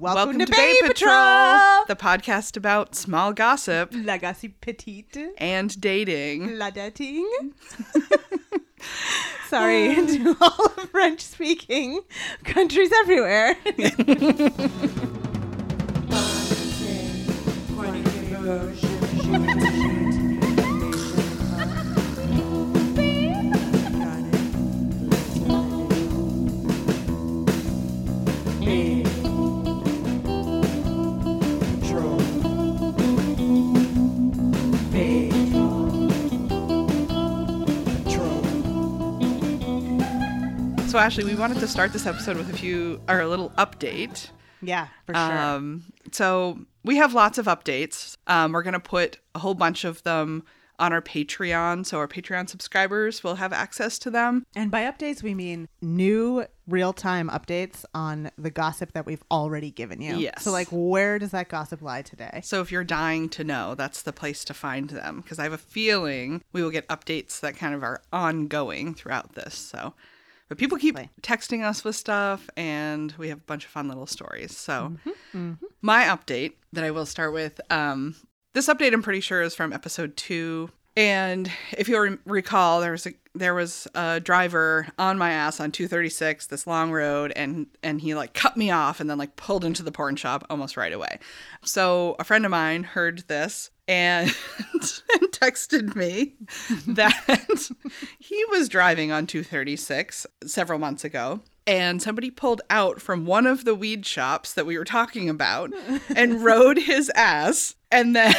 Welcome, to, Babe Patrol, the podcast about small gossip La gossip petite, and dating. la dating. Sorry to all French speaking countries everywhere. So, Ashley, we wanted to start this episode with a few, or a little update. yeah, for sure. Um, so we have lots of updates. Um, we're gonna put a whole bunch of them on our Patreon, so our Patreon subscribers will have access to them. and by updates, we mean new real time updates on the gossip that we've already given you. Yes. So, like, where does that gossip lie today? So if you're dying to know, that's the place to find them because I have a feeling we will get updates that kind of are ongoing throughout this. So, but people keep texting us with stuff, and we have a bunch of fun little stories. So, Mm-hmm, my update that I will start with, um, this update I'm pretty sure is from episode two. And if you'll re- recall, there was a there was a driver on my ass on 236, this long road, and and he like cut me off and then like pulled into the porn shop almost right away. So a friend of mine heard this and, and texted me that he was driving on 236 several months ago and somebody pulled out from one of the weed shops that we were talking about and rode his ass and then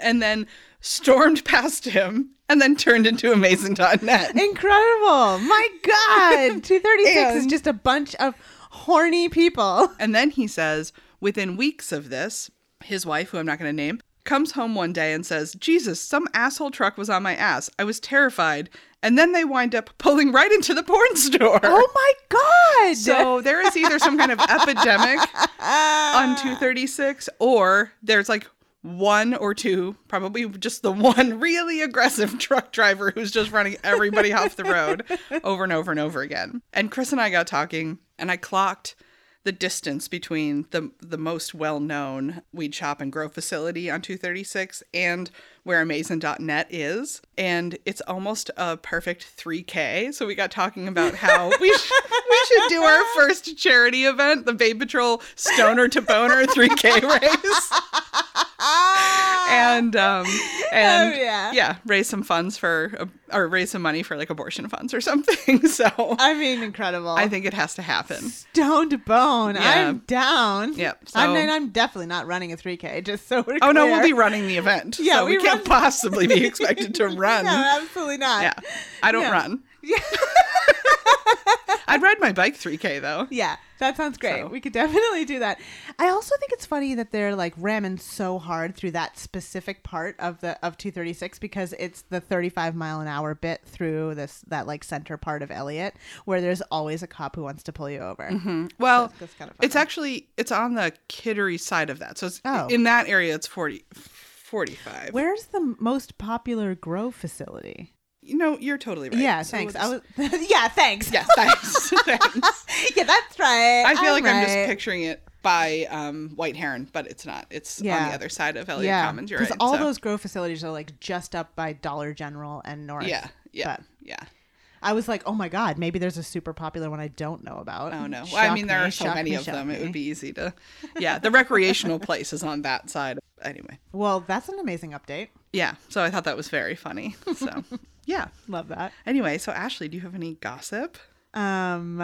and then stormed past him and then turned into amazing.net. Incredible! My God, two thirty six is just a bunch of horny people. And then he says, within weeks of this, his wife, who I'm not going to name, comes home one day and says, Jesus, some asshole truck was on my ass. I was terrified. And then they wind up pulling right into the porn store. Oh my God! So there is either some kind of epidemic on 236, or there's like one or two, probably just the one really aggressive truck driver who's just running everybody off the road over and over and over again. And Chris and I got talking, and I clocked the distance between the the most well-known weed shop and grow facility on 236 and where amazing.net is and it's almost a perfect 3k so we got talking about how we, sh- we should do our first charity event the babe patrol stoner to boner 3k race and um and Oh, yeah. yeah raise some funds for uh, or raise some money for like abortion funds or something so I mean, incredible. i think it has to happen stoned bone. Yeah. I'm down. Yep, I'm, I'm definitely not running a 3K. Just so we're Oh no, we'll be running the event. Yeah, so we, we can't possibly be expected to run. No, absolutely not. yeah, I don't Yeah. run. Yeah. I'd ride my bike 3K though. Yeah, that sounds great. So- We could definitely do that. I also think it's funny that they're like ramming so hard through that specific part of the of 236 because it's the 35 mile an hour bit through this that like center part of Eliot where there's always a cop who wants to pull you over. Mm-hmm. Well, That's- that's kinda it's actually it's on the Kittery side of that. So it's, Oh. in that area, it's 40, 45. Where's the most popular grow facility? you know, you're totally right. Yeah, So thanks. we'll I was Yeah, thanks. Yeah, thanks. thanks. yeah, that's right. I feel like I'm just picturing it by um, White Heron, but it's not. It's on the other side of Eliot yeah, Commons. You're because right. all so- those grow facilities are like just up by Dollar General and North. Yeah, yeah, But yeah. I was like, oh my god, maybe there's a super popular one I don't know about. Oh no! Well, I mean, there me, are so many me, of them. It would be easy to. Yeah, the recreational place is on that side. Anyway, Well, that's an amazing update. yeah. So I thought that was very funny. So, yeah. Love that. Anyway, so Ashley, do you have any gossip? Um,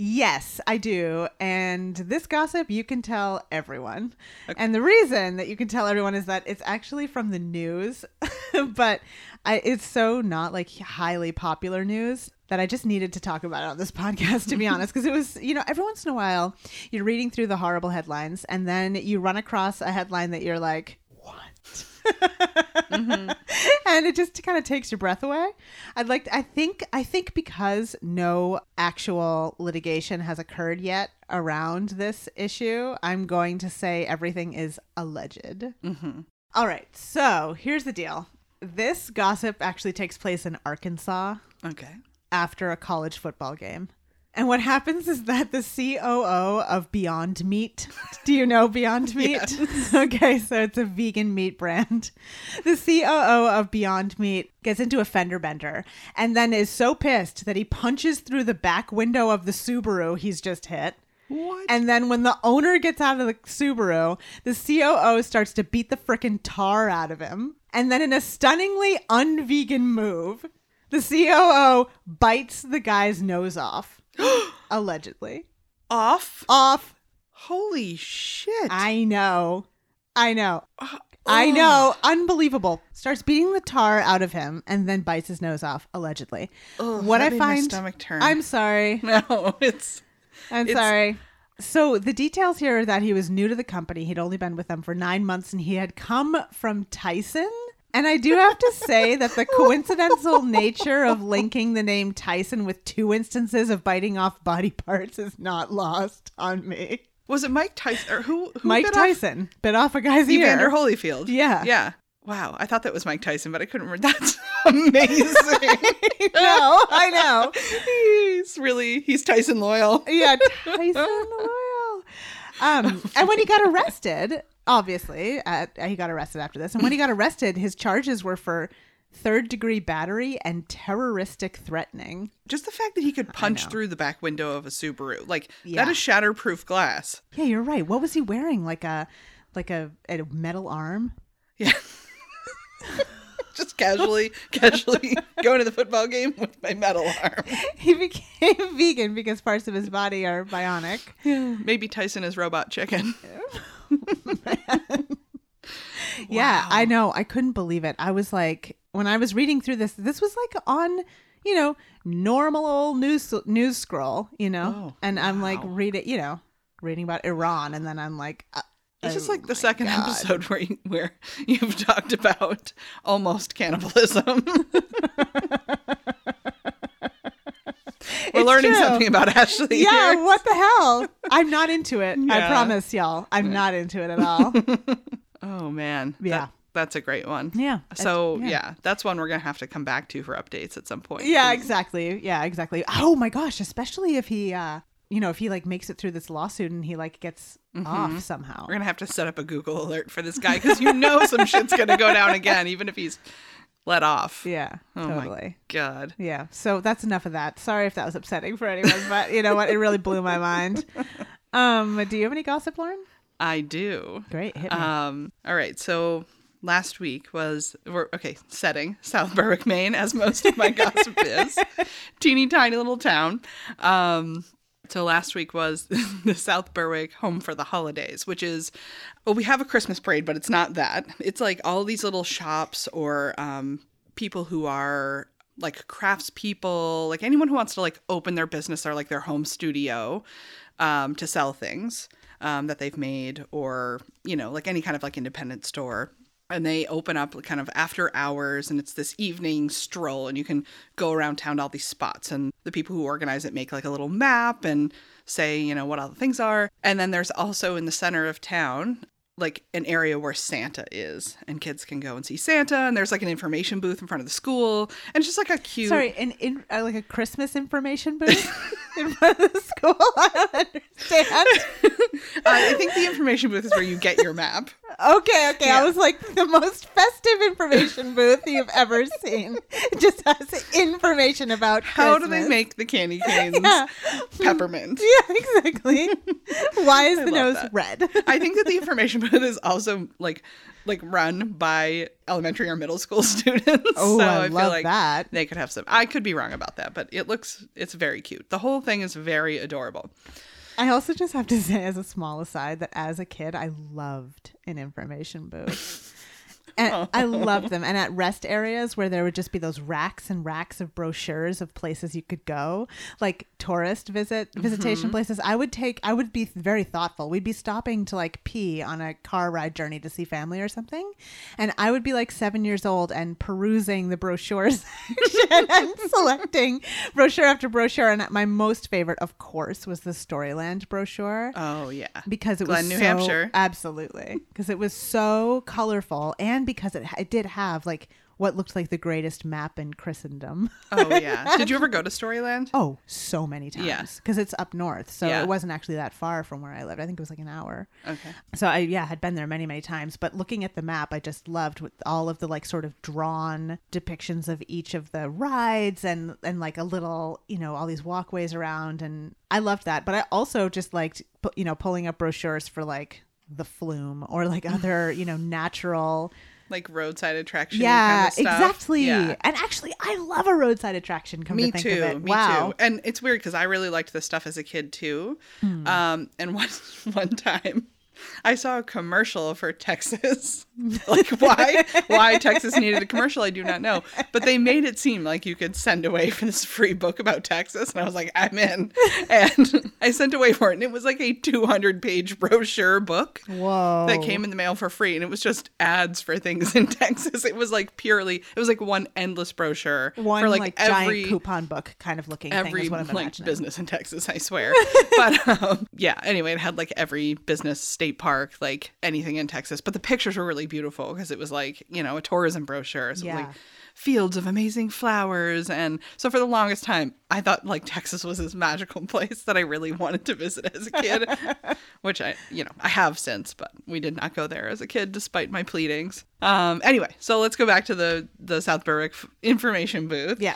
yes, I do. And this gossip you can tell everyone. And the reason that you can tell everyone is that it's actually from the news, but I, it's so not like highly popular news that I just needed to talk about it on this podcast, to be honest. Because it was, you know, every once in a while you're reading through the horrible headlines and then you run across a headline that you're like, what? Mm-hmm. and it just kind of takes your breath away. I'd like to, I think I think because no actual litigation has occurred yet around this issue, I'm going to say everything is alleged. Mm-hmm. All right. So, here's the deal. This gossip actually takes place in Arkansas Okay. after a college football game. And what happens is that the COO of Beyond Meat, do you know Beyond Meat? Yes. okay, so it's a vegan meat brand. The COO of Beyond Meat gets into a fender bender and then is so pissed that he punches through the back window of the Subaru he's just hit. What? And then when the owner gets out of the Subaru, the COO starts to beat the frickin' tar out of him. And then in a stunningly unvegan move, the COO bites the guy's nose off. allegedly. Off? Off. Holy shit. I know. I know. Uh, I know. Unbelievable. Starts beating the tar out of him and then bites his nose off, allegedly. Ugh, what I find. stomach turn. I'm sorry. no, it's I'm It's- sorry. So the details here are that he was new to the company. He'd only been with them for nine months and he had come from Tyson. And I do have to say that the coincidental nature of linking the name Tyson with two instances of biting off body parts is not lost on me. was it Mike Tyson or who? who Mike bit off Tyson bit off a guy's ear. Evander Holyfield. Yeah. Yeah. Wow. I thought that was Mike Tyson, but I couldn't remember. That's amazing. no, I know. he's really he's Tyson loyal. Yeah, Tyson loyal. Um, and when he got arrested, obviously, uh, he got arrested after this. And when he got arrested, his charges were for third degree battery and terroristic threatening. Just the fact that he could punch through the back window of a Subaru, like Yeah. that is shatterproof glass. Yeah, you're right. What was he wearing? Like a like a, a metal arm? Yeah. Just casually, casually going to the football game with my metal arm. He became vegan because parts of his body are bionic. Maybe Tyson is robot chicken. Yeah, I know. I couldn't believe it. I was like, when I was reading through this, this was like on, you know, normal old news news scroll, you know, Oh, and I'm like wow. reading, you know, reading about Iran, and then I'm like, uh, It's just oh like the second God. episode where you, where you've talked about almost cannibalism. We're It's learning true. something about Ashley. Yeah, here. what the hell? I'm not into it. I promise y'all, I'm not into it at all. Oh man. That- Yeah. that's a great one. yeah. So it's- yeah. that's one we're gonna have to come back to for updates at some point. Yeah, exactly. Yeah, exactly. Oh my gosh, especially if he uh you know, if he like makes it through this lawsuit and he like gets off somehow. We're gonna have to set up a Google alert for this guy because you know some shit's gonna go down again, even if he's let off. Yeah, Oh totally. my god. Yeah. So that's enough of that. Sorry if that was upsetting for anyone, but you know what? It really blew my mind. Um, do you have any gossip, Lauren? I do. Great, hit me. Um, all right. So last week was we're, okay. Setting South Berwick, Maine, as most of my gossip is, teeny tiny little town. Um, so last week was the South Berwick Home for the Holidays, which is well, we have a Christmas parade, but it's not that. It's like all these little shops or um, people who are like craftspeople, like anyone who wants to like open their business or like their home studio um, to sell things um, that they've made or you know like any kind of like independent store and they open up kind of after hours and it's this evening stroll and you can go around town to all these spots and the people who organize it make like a little map and say you know what all the things are. And then there's also in the center of town like an area where Santa is and kids can go and see Santa and there's like an information booth in front of the school and it's just like a cute Sorry, an in uh, like a Christmas information booth in front of the school. I don't understand. uh, I think the information booth is where you get your map Okay, okay. Yeah. I was like the most festive information booth you've ever seen. It just has information about how do they make the candy canes Yeah. peppermint Yeah, exactly. Why is the nose that. red? I think that the information booth is also like like run by elementary or middle school students. Oh, so I feel love like that. they could have some. I could be wrong about that, but it looks it's very cute. The whole thing is very adorable. I also just have to say, as a small aside, that as a kid, I loved an information booth. And oh. I loved them. And at rest areas where there would just be those racks and racks of brochures of places you could go, like tourist visit visitation mm-hmm. places, I would take I would be very thoughtful. We'd be stopping to like pee on a car ride journey to see family or something. And I would be like seven years old and perusing the brochure section and selecting brochure after brochure. And my most favorite, of course, was the Storyland brochure Oh yeah. because it Glen, was New so, Hampshire. Absolutely, because it was so colorful, and because it it did have like what looked like the greatest map in Christendom. Oh yeah. Did you ever go to Storyland? Oh, so many times. Yeah. Because it's up north. So Yeah. it wasn't actually that far from where I lived. I think it was like an hour. Okay. So I, yeah, had been there many, many times. But looking at the map, I just loved with all of the like sort of drawn depictions of each of the rides and, and like a little, you know, all these walkways around. And I loved that. But I also just liked, you know, pulling up brochures for like the flume or like other, you know, natural. Like roadside attraction. Yeah, kind of stuff. exactly. Yeah. And actually, I love a roadside attraction. Come Me to think too. of it, Me wow. too. And it's weird because I really liked this stuff as a kid too. Hmm. Um, and one one time, I saw a commercial for Texas. like why why Texas needed a commercial, I do not know. But they made it seem like you could send away for this free book about Texas, and I was like, I'm in. And I sent away for it, and it was like a 200 page brochure book Whoa. that came in the mail for free and it was just ads for things in Texas. It was like purely it was like one endless brochure One for like, like, giant every coupon book kind of looking thing every I'm like business in Texas, I swear. but um, yeah, anyway, it had like every business, state park, like anything in Texas. But the pictures were really beautiful because it was like, you know, a tourism brochure. So Yeah. like fields of amazing flowers and so for the longest time I thought like Texas was this magical place that I really wanted to visit as a kid, which I, you know, I have since, but we did not go there as a kid despite my pleadings. Um anyway, so let's go back to the the South Berwick information booth. Yeah.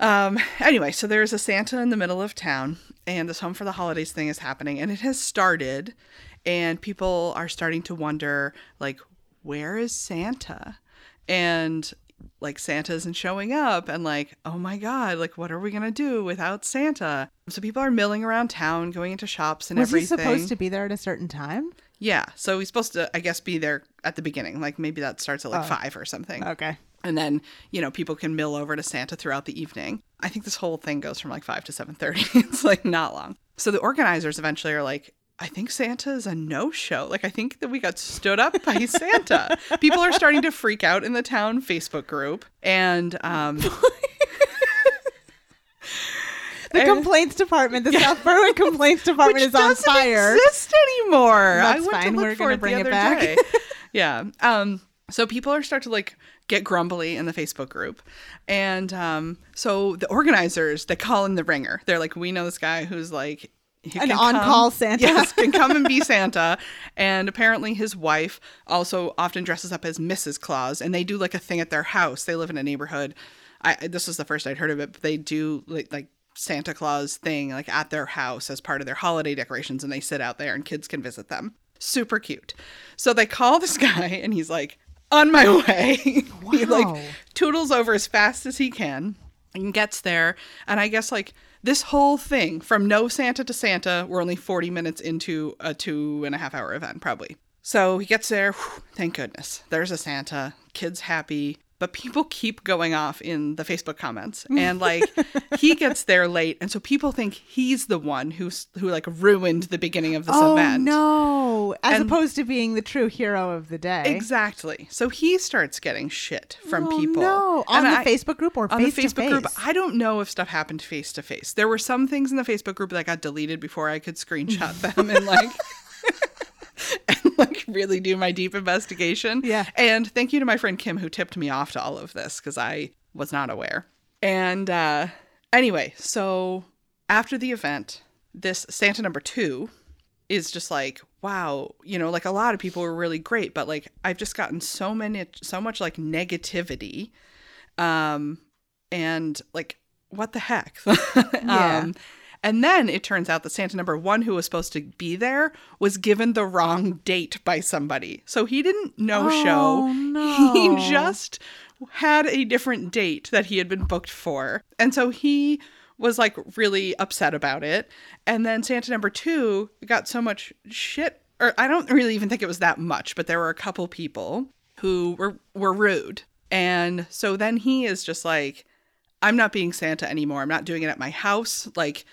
Um, anyway, so there's a Santa in the middle of town, and this Home for the Holidays thing is happening, and it has started, and people are starting to wonder, like, where is Santa? And like Santa isn't showing up, and like, oh my god, like, what are we gonna do without Santa? So people are milling around town, going into shops and Was everything. he supposed to be there at a certain time? Yeah, so he's supposed to, I guess, be there at the beginning. Like maybe that starts at like Oh. five or something. Okay. and then you know people can mill over to santa throughout the evening i think this whole thing goes from like 5 to 7.30 it's like not long so the organizers eventually are like i think santa is a no-show like i think that we got stood up by santa people are starting to freak out in the town facebook group and um The complaints department, the South Berwick complaints department is on doesn't fire. exist anymore. I went fine. to look We're for it bring the it other back. day. yeah. Um. So people are start to like get grumbly in the Facebook group, and um. So the organizers they call in the ringer. They're like, we know this guy who's like. An on-call Santa. Yes, can come and be Santa. And apparently his wife also often dresses up as Mrs. Claus, and they do like a thing at their house. They live in a neighborhood. I this was the first I'd heard of it, but they do like like Santa Claus thing like at their house as part of their holiday decorations, and they sit out there and kids can visit them. Super cute. So they call this guy, and he's like, "On my way." Wow. he like toodles over as fast as he can and gets there. And I guess like this whole thing from no Santa to Santa, we're only 40 minutes into a two and a half hour event, probably. So he gets there. whew, thank goodness. There's a Santa. Kids happy. But people keep going off in the Facebook comments. And like he gets there late. And so people think he's the one who's who like ruined the beginning of this oh event. no! As And- opposed to being the true hero of the day. Exactly. So he starts getting shit from Oh, people. No, on And the I- Facebook group or on face the Facebook to group. I don't know if stuff happened face to face. There were some things in the Facebook group that got deleted before I could screenshot them and like and like really do my deep investigation. Yeah. And thank you to my friend Kim who tipped me off to all of this because I was not aware. And uh anyway, so after the event, this Santa number two is just like wow you know like a lot of people were really great but like i've just gotten so many so much like negativity um and like what the heck Yeah. um and then it turns out that santa number one who was supposed to be there was given the wrong date by somebody. So he didn't no Oh, show. No. he just had a different date that he had been booked for. And so he was like really upset about it. And then santa number two got so much shit or i don't really even think it was that much but there were a couple people who were were rude. And so then he is just like i'm not being santa anymore. I'm not doing it at my house. Like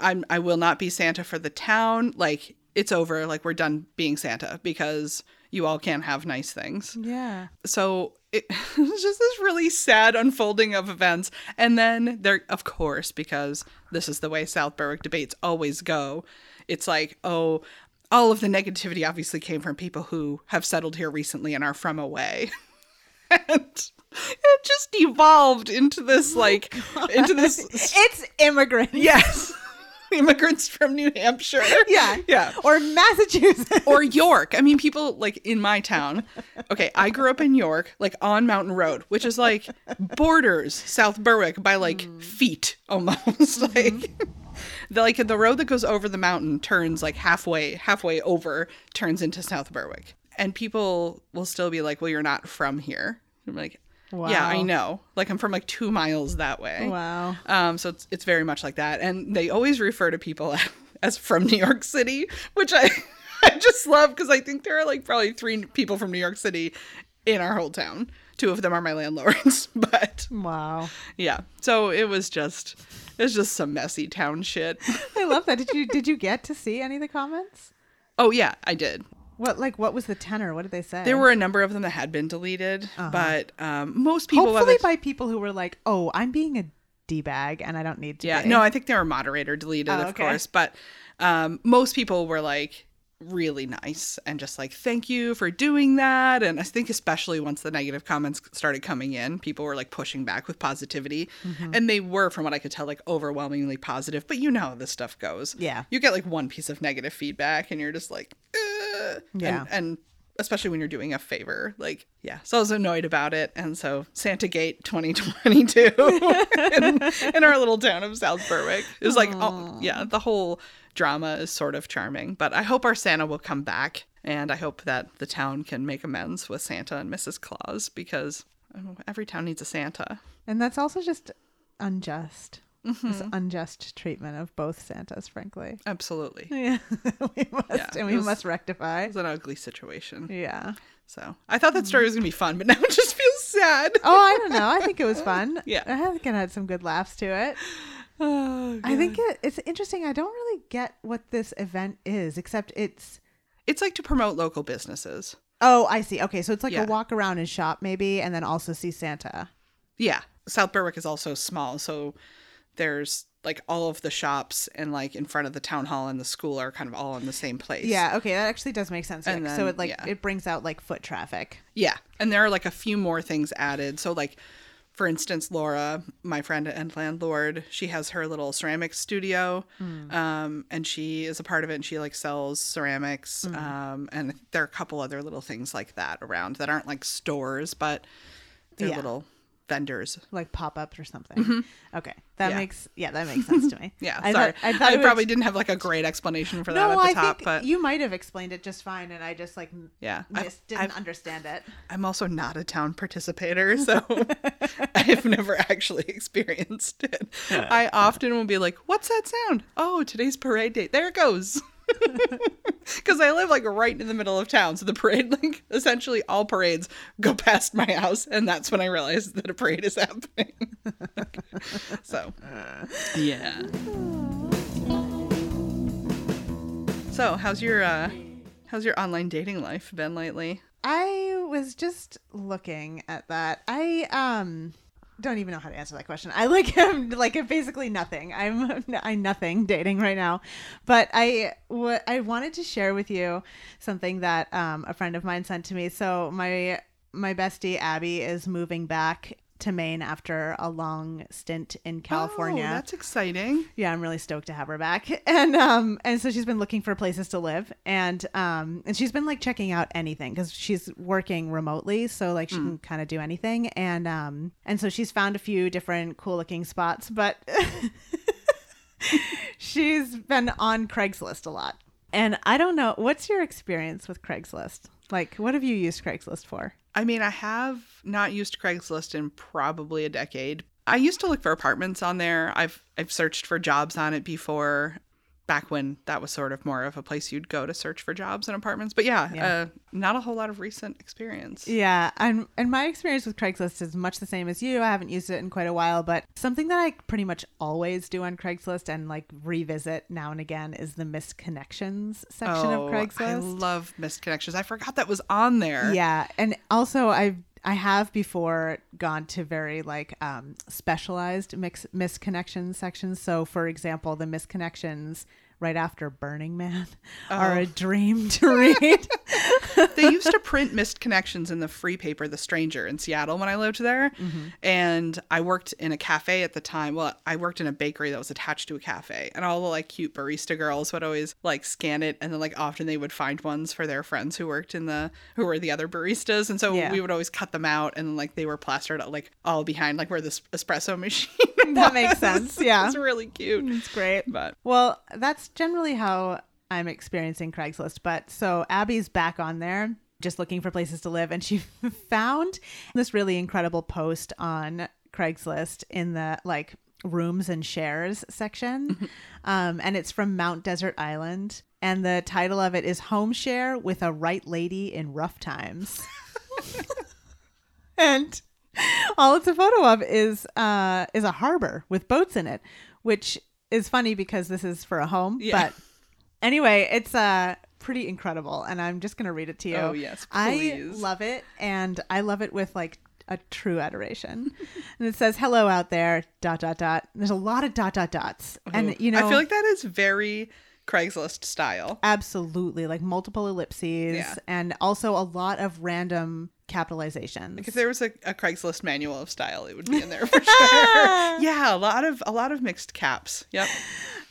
i'm i will not be santa for the town. Like it's over. Like we're done being santa because you all can't have nice things. Yeah. so it was just this really sad unfolding of events. And then there of course because this is the way south berwick debates always go it's like oh all of the negativity obviously came from people who have settled here recently and are from away. And it just evolved into this like into this It's immigrants. yes immigrants from New Hampshire. Yeah. Yeah. Or Massachusetts. Or York. I mean, people like in my town. Okay, I grew up in York, like on Mountain Road, which is like borders South Berwick by like mm. feet almost. Mm-hmm. like the like the road that goes over the mountain turns like halfway halfway over turns into South Berwick. And people will still be like, "Well, you're not from here." I'm like, "Yeah, I know. Like I'm from like 2 miles that way." wow. Um, so it's it's very much like that, and they always refer to people as from New York City, which I I just love because I think there are like probably three people from New York City in our whole town. Two of them are my landlords, but Wow. yeah. So it was just it's just some messy town shit. I love that. Did you did you get to see any of the comments? Oh yeah, I did. What like what was the tenor? What did they say? There were a number of them that had been deleted, but um, most people Uh-huh. hopefully by by people who were like, "Oh, I'm being a d bag and I don't need to." Yeah, be." no, I think they were moderator deleted, Oh, of okay. course, but um, most people were like really nice and just like thank you for doing that and i think especially once the negative comments started coming in people were like pushing back with positivity Mm-hmm. and they were from what i could tell like overwhelmingly positive but you know how this stuff goes Yeah. you get like one piece of negative feedback and you're just like Yeah. and, and especially when you're doing a favor like yeah so i was annoyed about it and so santa gate 2022 in, in our little town of south berwick it was like oh yeah the whole drama is sort of charming but i hope our santa will come back and i hope that the town can make amends with santa and mrs claus because oh, every town needs a santa And that's also just unjust. Mm-hmm. This unjust treatment of both Santas, frankly. absolutely Yeah, we must, Yeah, and we was- must rectify. it's an ugly situation Yeah. so i thought that story was gonna be fun but now it just feels sad Oh, I don't know. I think it was fun. Yeah. I think it had some good laughs to it. oh, I think it, it's interesting. I don't really get what this event is, except it's. It's like to promote local businesses. Oh, I see. Okay, so it's like Yeah. a walk around and shop, maybe, and then also see Santa. Yeah. South Berwick is also small, so there's like all of the shops and like in front of the town hall and the school are kind of all in the same place. Yeah. Okay, that actually does make sense. Nick. so it like yeah. it brings out like foot traffic. Yeah. And there are like a few more things added. So like for instance, Laura, my friend and landlord, she has her little ceramics studio, um, and she is a part of it. And she like sells ceramics, um, and there are a couple other little things like that around that aren't like stores, but they're Yeah. little vendors. like pop ups or something. Mm-hmm. Okay, that Yeah. makes yeah, that makes sense to me. Yeah, I sorry. thought- I, I thought it was- probably didn't have like a great explanation for that No, at the I top, but you might have explained it just fine, and I just like m- yeah, I've- didn't I've- understand it. I'm also not a town participator, so I've never actually experienced it. I often will be like, "What's that sound? Oh, today's parade date. There it goes." Because I live like right in the middle of town, so the parade, like essentially all parades go past my house, and that's when I realize that a parade is happening. so, yeah. So, how's your uh, how's your online dating life been lately? I was just looking at that. I um don't even know how to answer that question. I like him like basically nothing. I'm I'm nothing dating right now. But I what I wanted to share with you something that um a friend of mine sent to me. So my my bestie Abby is moving back to Maine after a long stint in California. Oh, that's exciting. Yeah, I'm really stoked to have her back. And um and so she's been looking for places to live and um and she's been like checking out anything cuz she's working remotely, so like she can kind of do anything and um and so she's found a few different cool looking spots, but she's been on Craigslist a lot. And I don't know, what's your experience with Craigslist? Like what have you used Craigslist for? I mean, I have not used Craigslist in probably a decade. I used to look for apartments on there. I've I've searched for jobs on it before, back when that was sort of more of a place you'd go to search for jobs and apartments. But yeah, Yeah. Uh, not a whole lot of recent experience. Yeah, and and my experience with Craigslist is much the same as you. I haven't used it in quite a while, but something that I pretty much always do on Craigslist and like revisit now and again is the missed connections section oh, of Craigslist. I love missed connections. I forgot that was on there. Yeah, and also I I have before gone to very like um, specialized mix misconnections sections. So, for example, the misconnections right after Burning Man are Oh. a dream to read. they used to print missed connections in the free paper The Stranger in Seattle when I lived there. Mm-hmm. And I worked in a cafe at the time. Well, I worked in a bakery that was attached to a cafe. And all the like cute barista girls would always like scan it and then like often they would find ones for their friends who worked in the who were the other baristas. And so Yeah. we would always cut them out and like they were plastered like all behind like where this espresso machine That makes sense, yeah. It's really cute. It's great. But Well, that's generally how I'm experiencing Craigslist. But so Abby's back on there, just looking for places to live, and she found this really incredible post on Craigslist in the like rooms and shares section. um, and it's from Mount Desert Island. And the title of it is Home Share with a Right Lady in Rough Times. and all it's a photo of is uh is a harbor with boats in it, which is funny because this is for a home. Yeah. But anyway, it's uh pretty incredible, and I'm just gonna read it to you. Oh, yes, I love it, and I love it with like a true adoration. and it says, "Hello out there." Dot dot dot. There's a lot of dot dot dots, and you know, I feel like that is very Craigslist style. absolutely like multiple ellipses, Yeah. and also a lot of random capitalizations. If there was a, a Craigslist manual of style, it would be in there for sure. yeah, a lot of a lot of mixed caps. Yep.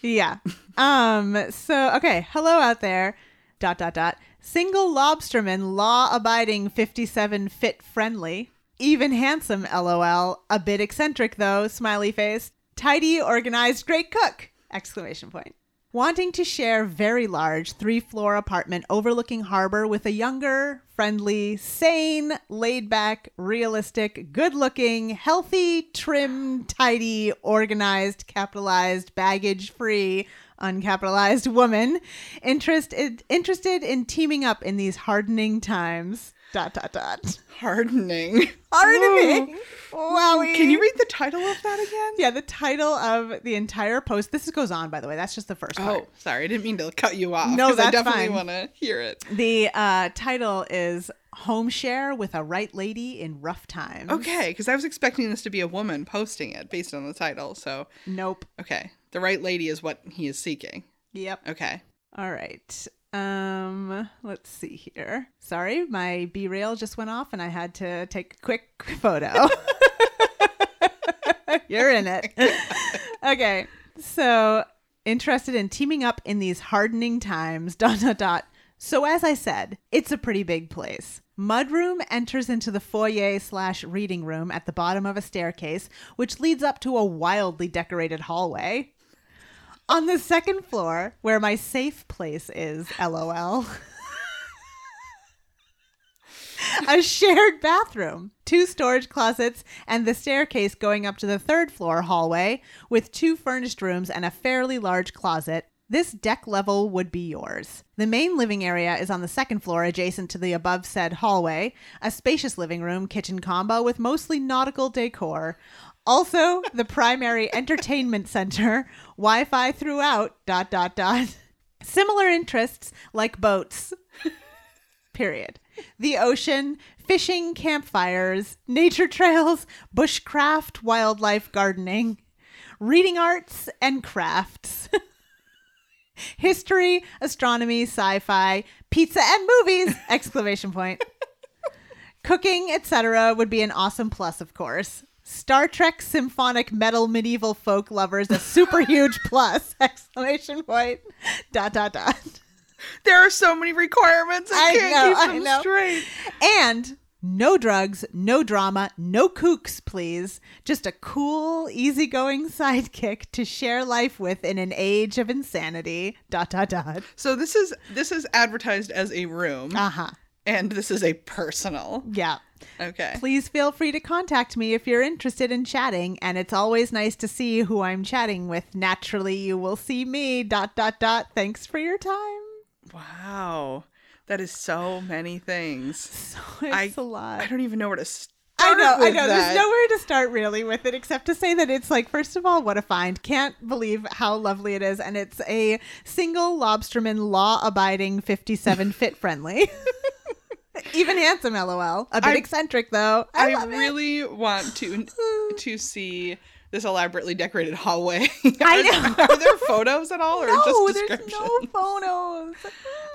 Yeah. Um. So okay. Hello out there. Dot dot dot. Single lobsterman, law abiding, fifty-seven, fit friendly, even handsome. LOL. A bit eccentric though. Smiley face. Tidy, organized, great cook! Exclamation point. Wanting to share very large three-floor apartment overlooking harbor with a younger, friendly, sane, laid-back, realistic, good-looking, healthy, trim, tidy, organized, capitalized, baggage-free, uncapitalized woman interested interested in teaming up in these hardening times. Dot dot dot. Hardening. Hardening. Wowie. Can you read the title of that again? Yeah, the title of the entire post. This goes on, by the way. That's just the first part. Oh, sorry, I didn't mean to cut you off. No, 'cause I that's definitely want to hear it. The uh, title is Home Share with a Right Lady in Rough Times. Okay, because I was expecting this to be a woman posting it based on the title. So, Nope. okay, the right lady is what he is seeking. Yep. Okay. All right. Um, let's see here. Sorry, my BeReal just went off and I had to take a quick photo. You're in it. okay. So, interested in teaming up in these hardening times, dot dot dot. So as I said, it's a pretty big place. Mudroom enters into the foyer slash reading room at the bottom of a staircase, which leads up to a wildly decorated hallway. On the second floor, where my safe place is, lol. a shared bathroom, two storage closets, and the staircase going up to the third floor hallway with two furnished rooms and a fairly large closet. This deck level would be yours. The main living area is on the second floor, adjacent to the above said hallway, a spacious living room kitchen combo with mostly nautical decor. Also, the primary entertainment center, Wi Fi throughout, dot, dot, dot. Similar interests like boats, period. The ocean, fishing, campfires, nature trails, bushcraft, wildlife gardening, reading arts, and crafts. History, astronomy, sci-fi, pizza and movies! Exclamation point. Cooking, etc. would be an awesome plus, of course. Star Trek symphonic metal medieval folk lovers a super huge plus! Exclamation point. Dot dot dot. There are so many requirements. I, I can't know, keep them know. straight. And no drugs, no drama, no kooks, please. Just a cool, easygoing sidekick to share life with in an age of insanity. Dot dot dot. So this is this is advertised as a room, Uh huh. And this is a personal. Yeah. Okay. Please feel free to contact me if you're interested in chatting, and it's always nice to see who I'm chatting with. Naturally, you will see me. Dot dot dot. Thanks for your time. Wow, that is so many things. So it's I- a lot. I don't even know where to start. I know, I know. that. There's nowhere to start really with it except to say that it's like, first of all, what a find. Can't believe how lovely it is. And it's a single lobsterman, law abiding, 57 fit friendly. Even handsome, lol. A bit I- eccentric, though. I, I love it. really want to to see this elaborately decorated hallway. I are, know. Are there photos at all, or no, just there's no photos.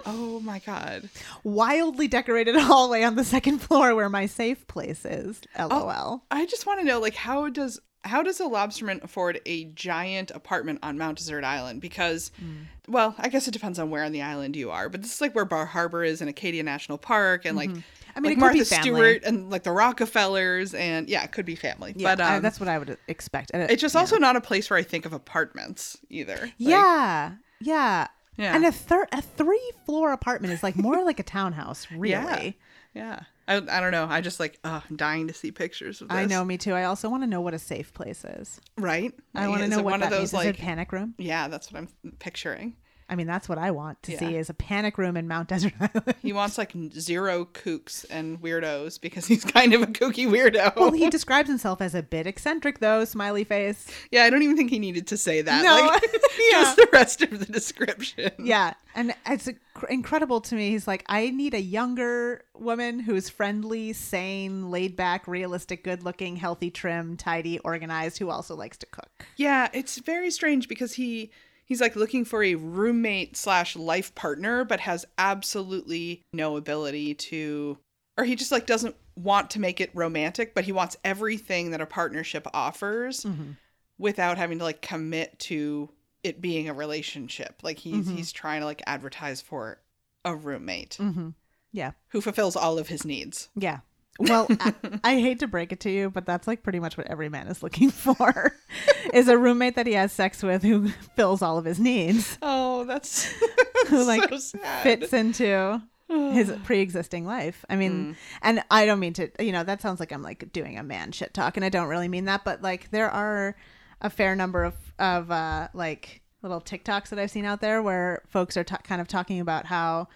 Oh my god. Wildly decorated hallway on the second floor where my safe place is. Oh, LOL. I just want to know, like, how does how does a lobsterman afford a giant apartment on Mount Desert Island? Because, Hmm. well, I guess it depends on where on the island you are, but this is like where Bar Harbor is in Acadia National Park, and like, Mm-hmm. I mean, like it could Martha. Stewart and like the Rockefellers, and yeah, it could be family. Yeah, but I- um, that's what I would expect. And it- it's just yeah. also not a place where I think of apartments either. Like, yeah, yeah, Yeah. And a third, a three floor apartment is like more like a townhouse, really. Yeah. yeah. I, I don't know. I just like, oh, I'm dying to see pictures of this. I know, me too. I also want to know what a safe place is. right? I want to know what one that of those means. Is like, it a panic room? yeah, that's what I'm picturing. I mean, that's what I want to Yeah. see is a panic room in Mount Desert Island. He wants like zero kooks and weirdos because he's kind of a kooky weirdo. well, he describes himself as a bit eccentric, though. Smiley face. yeah, I don't even think he needed to say that. No, like, yeah. just the rest of the description. Yeah, and it's incredible to me. He's like, I need a younger woman who's friendly, sane, laid back, realistic, good looking, healthy, trim, tidy, organized, who also likes to cook. Yeah, it's very strange because he he's like looking for a roommate slash life partner, but has absolutely no ability to, or he just like doesn't want to make it romantic, but he wants everything that a partnership offers without having to like commit to it being a relationship. Like he's he's trying to like advertise for a roommate Mm-hmm. Yeah, who fulfills all of his needs. yeah. Well, I, I hate to break it to you, but that's like pretty much what every man is looking for is a roommate that he has sex with who fills all of his needs, Oh, that's who like so sad. fits into his pre-existing life. I mean, and I don't mean to, you know, that sounds like I'm like doing a man shit talk, and I don't really mean that, but like there are a fair number of of uh, like little TikToks that I've seen out there where folks are ta kind of talking about how,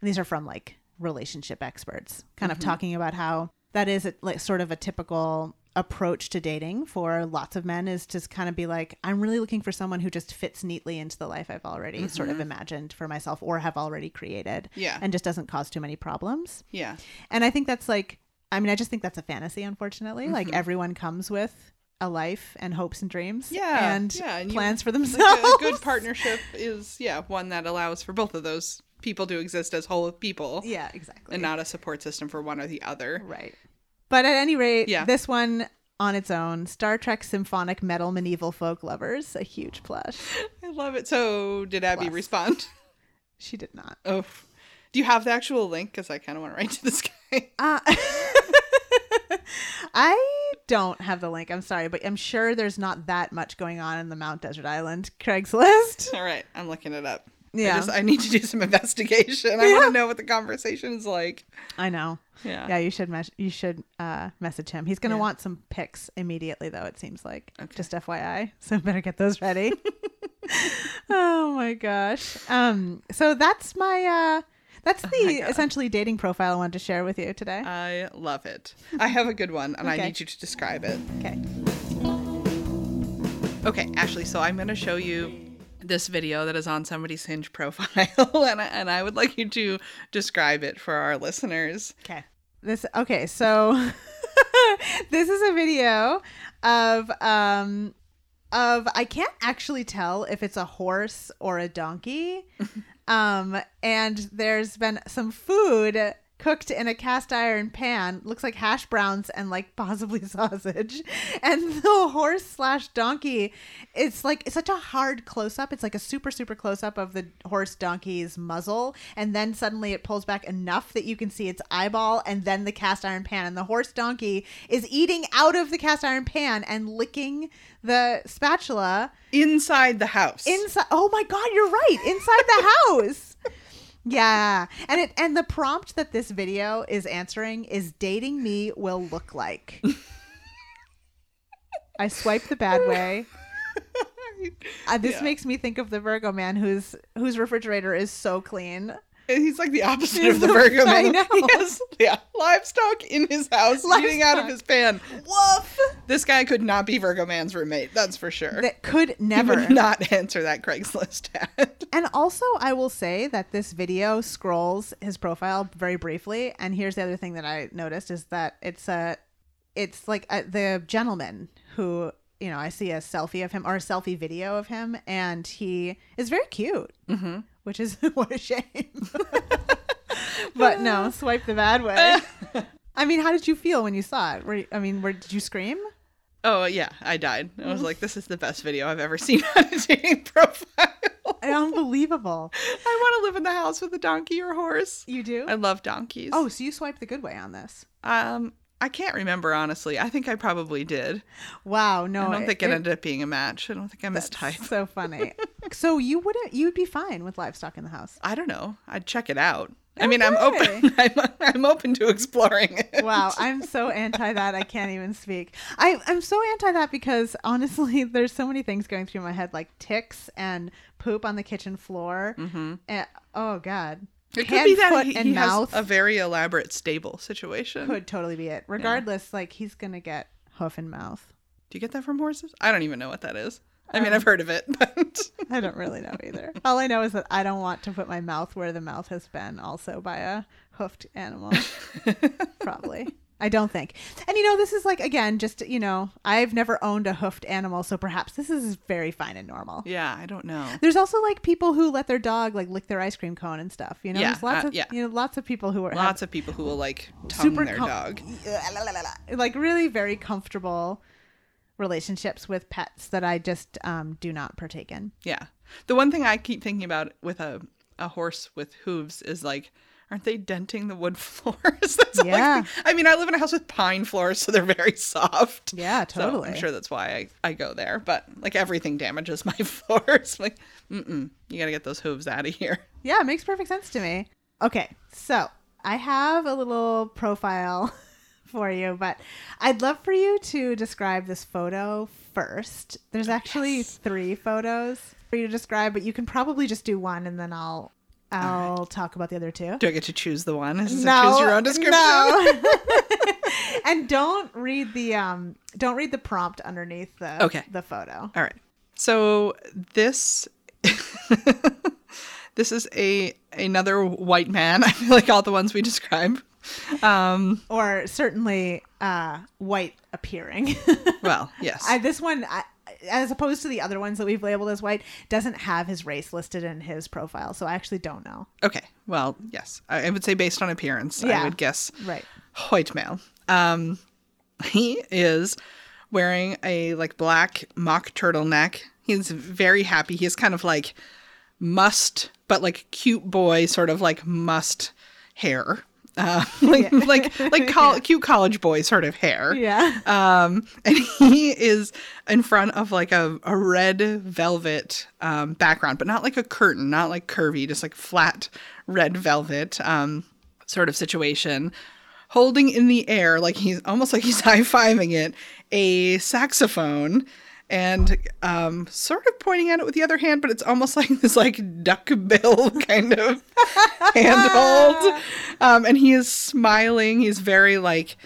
and these are from like relationship experts, kind of talking about how that is a, like sort of a typical approach to dating for lots of men is to kind of be like i'm really looking for someone who just fits neatly into the life i've already sort of imagined for myself or have already created Yeah. and just doesn't cause too many problems Yeah. and i think that's like i mean i just think that's a fantasy unfortunately Mm-hmm. like everyone comes with a life and hopes and dreams Yeah, and yeah, and you- plans for Like themselves a, a good partnership is yeah one that allows for both of those people to exist as whole people yeah exactly and not a support system for one or the other Right. But at any rate, Yeah. this one on its own, Star Trek Symphonic Metal Medieval Folk Lovers, a huge plush. i love it so did abby Plus. respond She did not. oh do you have the actual link because i kind of want to write to this guy Uh, I don't have the link. I'm sorry, but I'm sure there's not that much going on in the Mount Desert Island Craigslist. all right i'm looking it up Yeah. I, just, I need to do some investigation i want to know what the conversation is like I know. yeah Yeah, you should mes- you should uh, message him. He's gonna Yeah. want some pics immediately, though. It seems like Okay. just FYI. So better get those ready. oh my gosh. Um. So that's my uh. That's the Oh essentially dating profile I wanted to share with you today. i love it i have a good one and i need you to describe it okay. Okay, Ashley, so I'm going to show you this video that is on somebody's Hinge profile, and I, and I would like you to describe it for our listeners. Okay. This okay, so this is a video of um of I can't actually tell if it's a horse or a donkey. um and there's been some food cooked in a cast iron pan looks like hash browns and like possibly sausage. And the horse slash donkey it's like it's such a hard close up it's like a super super close up of the horse donkey's muzzle. And then suddenly it pulls back enough that you can see its eyeball and then the cast iron pan. And the horse donkey is eating out of the cast iron pan and licking the spatula Inside the house. inside oh my god you're right. Inside the house yeah. And it and the prompt that this video is answering is dating me will look like. I swipe the bad way. Uh, this Yeah. makes me think of the virgo man whose whose refrigerator is so clean He's like the opposite He's of the Virgo I man. know. He has yeah, livestock in his house eating out of his pan. woof This guy could not be Virgo man's roommate, that's for sure. that could never not answer that Craigslist ad. And also, I will say that this video scrolls his profile very briefly. And here's the other thing that I noticed is that it's a, it's like a, the gentleman who you know, I see a selfie of him or a selfie video of him, and he is very cute, mm-hmm. Which is what a shame. but no, swipe the bad way. I mean, how did you feel when you saw it? Were you, I mean, where did you scream? Oh yeah, I died. I was like, this is the best video I've ever seen on a dating profile. Unbelievable. I want to live in the house with a donkey or horse. You do? I love donkeys. oh, so you swiped the good way on this. um, I can't remember honestly. I think I probably did. Wow, no. I don't think it, ended up being a match. I don't think I'm his type. So funny. so you wouldn't you would be fine with livestock in the house. I don't know. I'd check it out. I mean, I'm open. I'm, I'm open to exploring it. Wow, I'm so anti that I can't even speak. I I'm so anti that because honestly, there's so many things going through my head like ticks and poop on the kitchen floor. Mm-hmm. And, oh God, It could Hand, be that he, he mouth has a very elaborate stable situation. could totally be it. Regardless, like he's gonna get hoof and mouth. Do you get that from horses? I don't even know what that is. I Um, mean, I've heard of it, but I don't really know either. All I know is that I don't want to put my mouth where the mouth has been, also by a hoofed animal. Probably. I don't think. And you know, this is like again, just you know, I've never owned a hoofed animal, so perhaps this is very fine and normal. yeah, I don't know. There's also like people who let their dog like lick their ice cream cone and stuff. You know, Yeah, there's lots uh, of yeah. you know lots of people who are have Lots of people who will like tongue their com- dog. like really very comfortable relationships with pets that I just um, do not partake in. Yeah. The one thing I keep thinking about with a a horse with hooves is like, aren't they denting the wood floors? I Yeah. think. I mean, I live in a house with pine floors, so they're very soft. Yeah, So totally. I'm sure that's why I, I go there. But like everything damages my floors. like, mm-mm, you got to get those hooves out of here. Yeah, it makes perfect sense to me. Okay, so I have a little profile for you, but I'd love for you to describe this photo first. There's oh, actually three photos for you to describe, but you can probably just do one and then I'll I'll talk about the other two. Do I get to choose the one? Is this a choose your own description? no. and don't read the um don't read the prompt underneath the Okay. the photo. All right. So this this is a another white man. I feel like all the ones we describe. Um, Or certainly uh white appearing. well, yes. I, this one, I, as opposed to the other ones that we've labeled as white, doesn't have his race listed in his profile. So I actually don't know. okay. Well, yes. I, I would say based on appearance, I would guess Right. white male. Um, he is wearing a like black mock turtleneck. He's very happy. He's kind of like must, but like cute boy, sort of like must hair. Uh, like like like col- cute college boy sort of hair. Yeah. Um, and he is in front of like a, a red velvet um, background, but not like a curtain, not like curvy, just like flat red velvet um, sort of situation. Holding in the air, like he's almost like he's high fiving it, a saxophone and um, sort of pointing at it with the other hand, but it's almost like this like duck bill kind of handhold. Um, and he is smiling. He's very like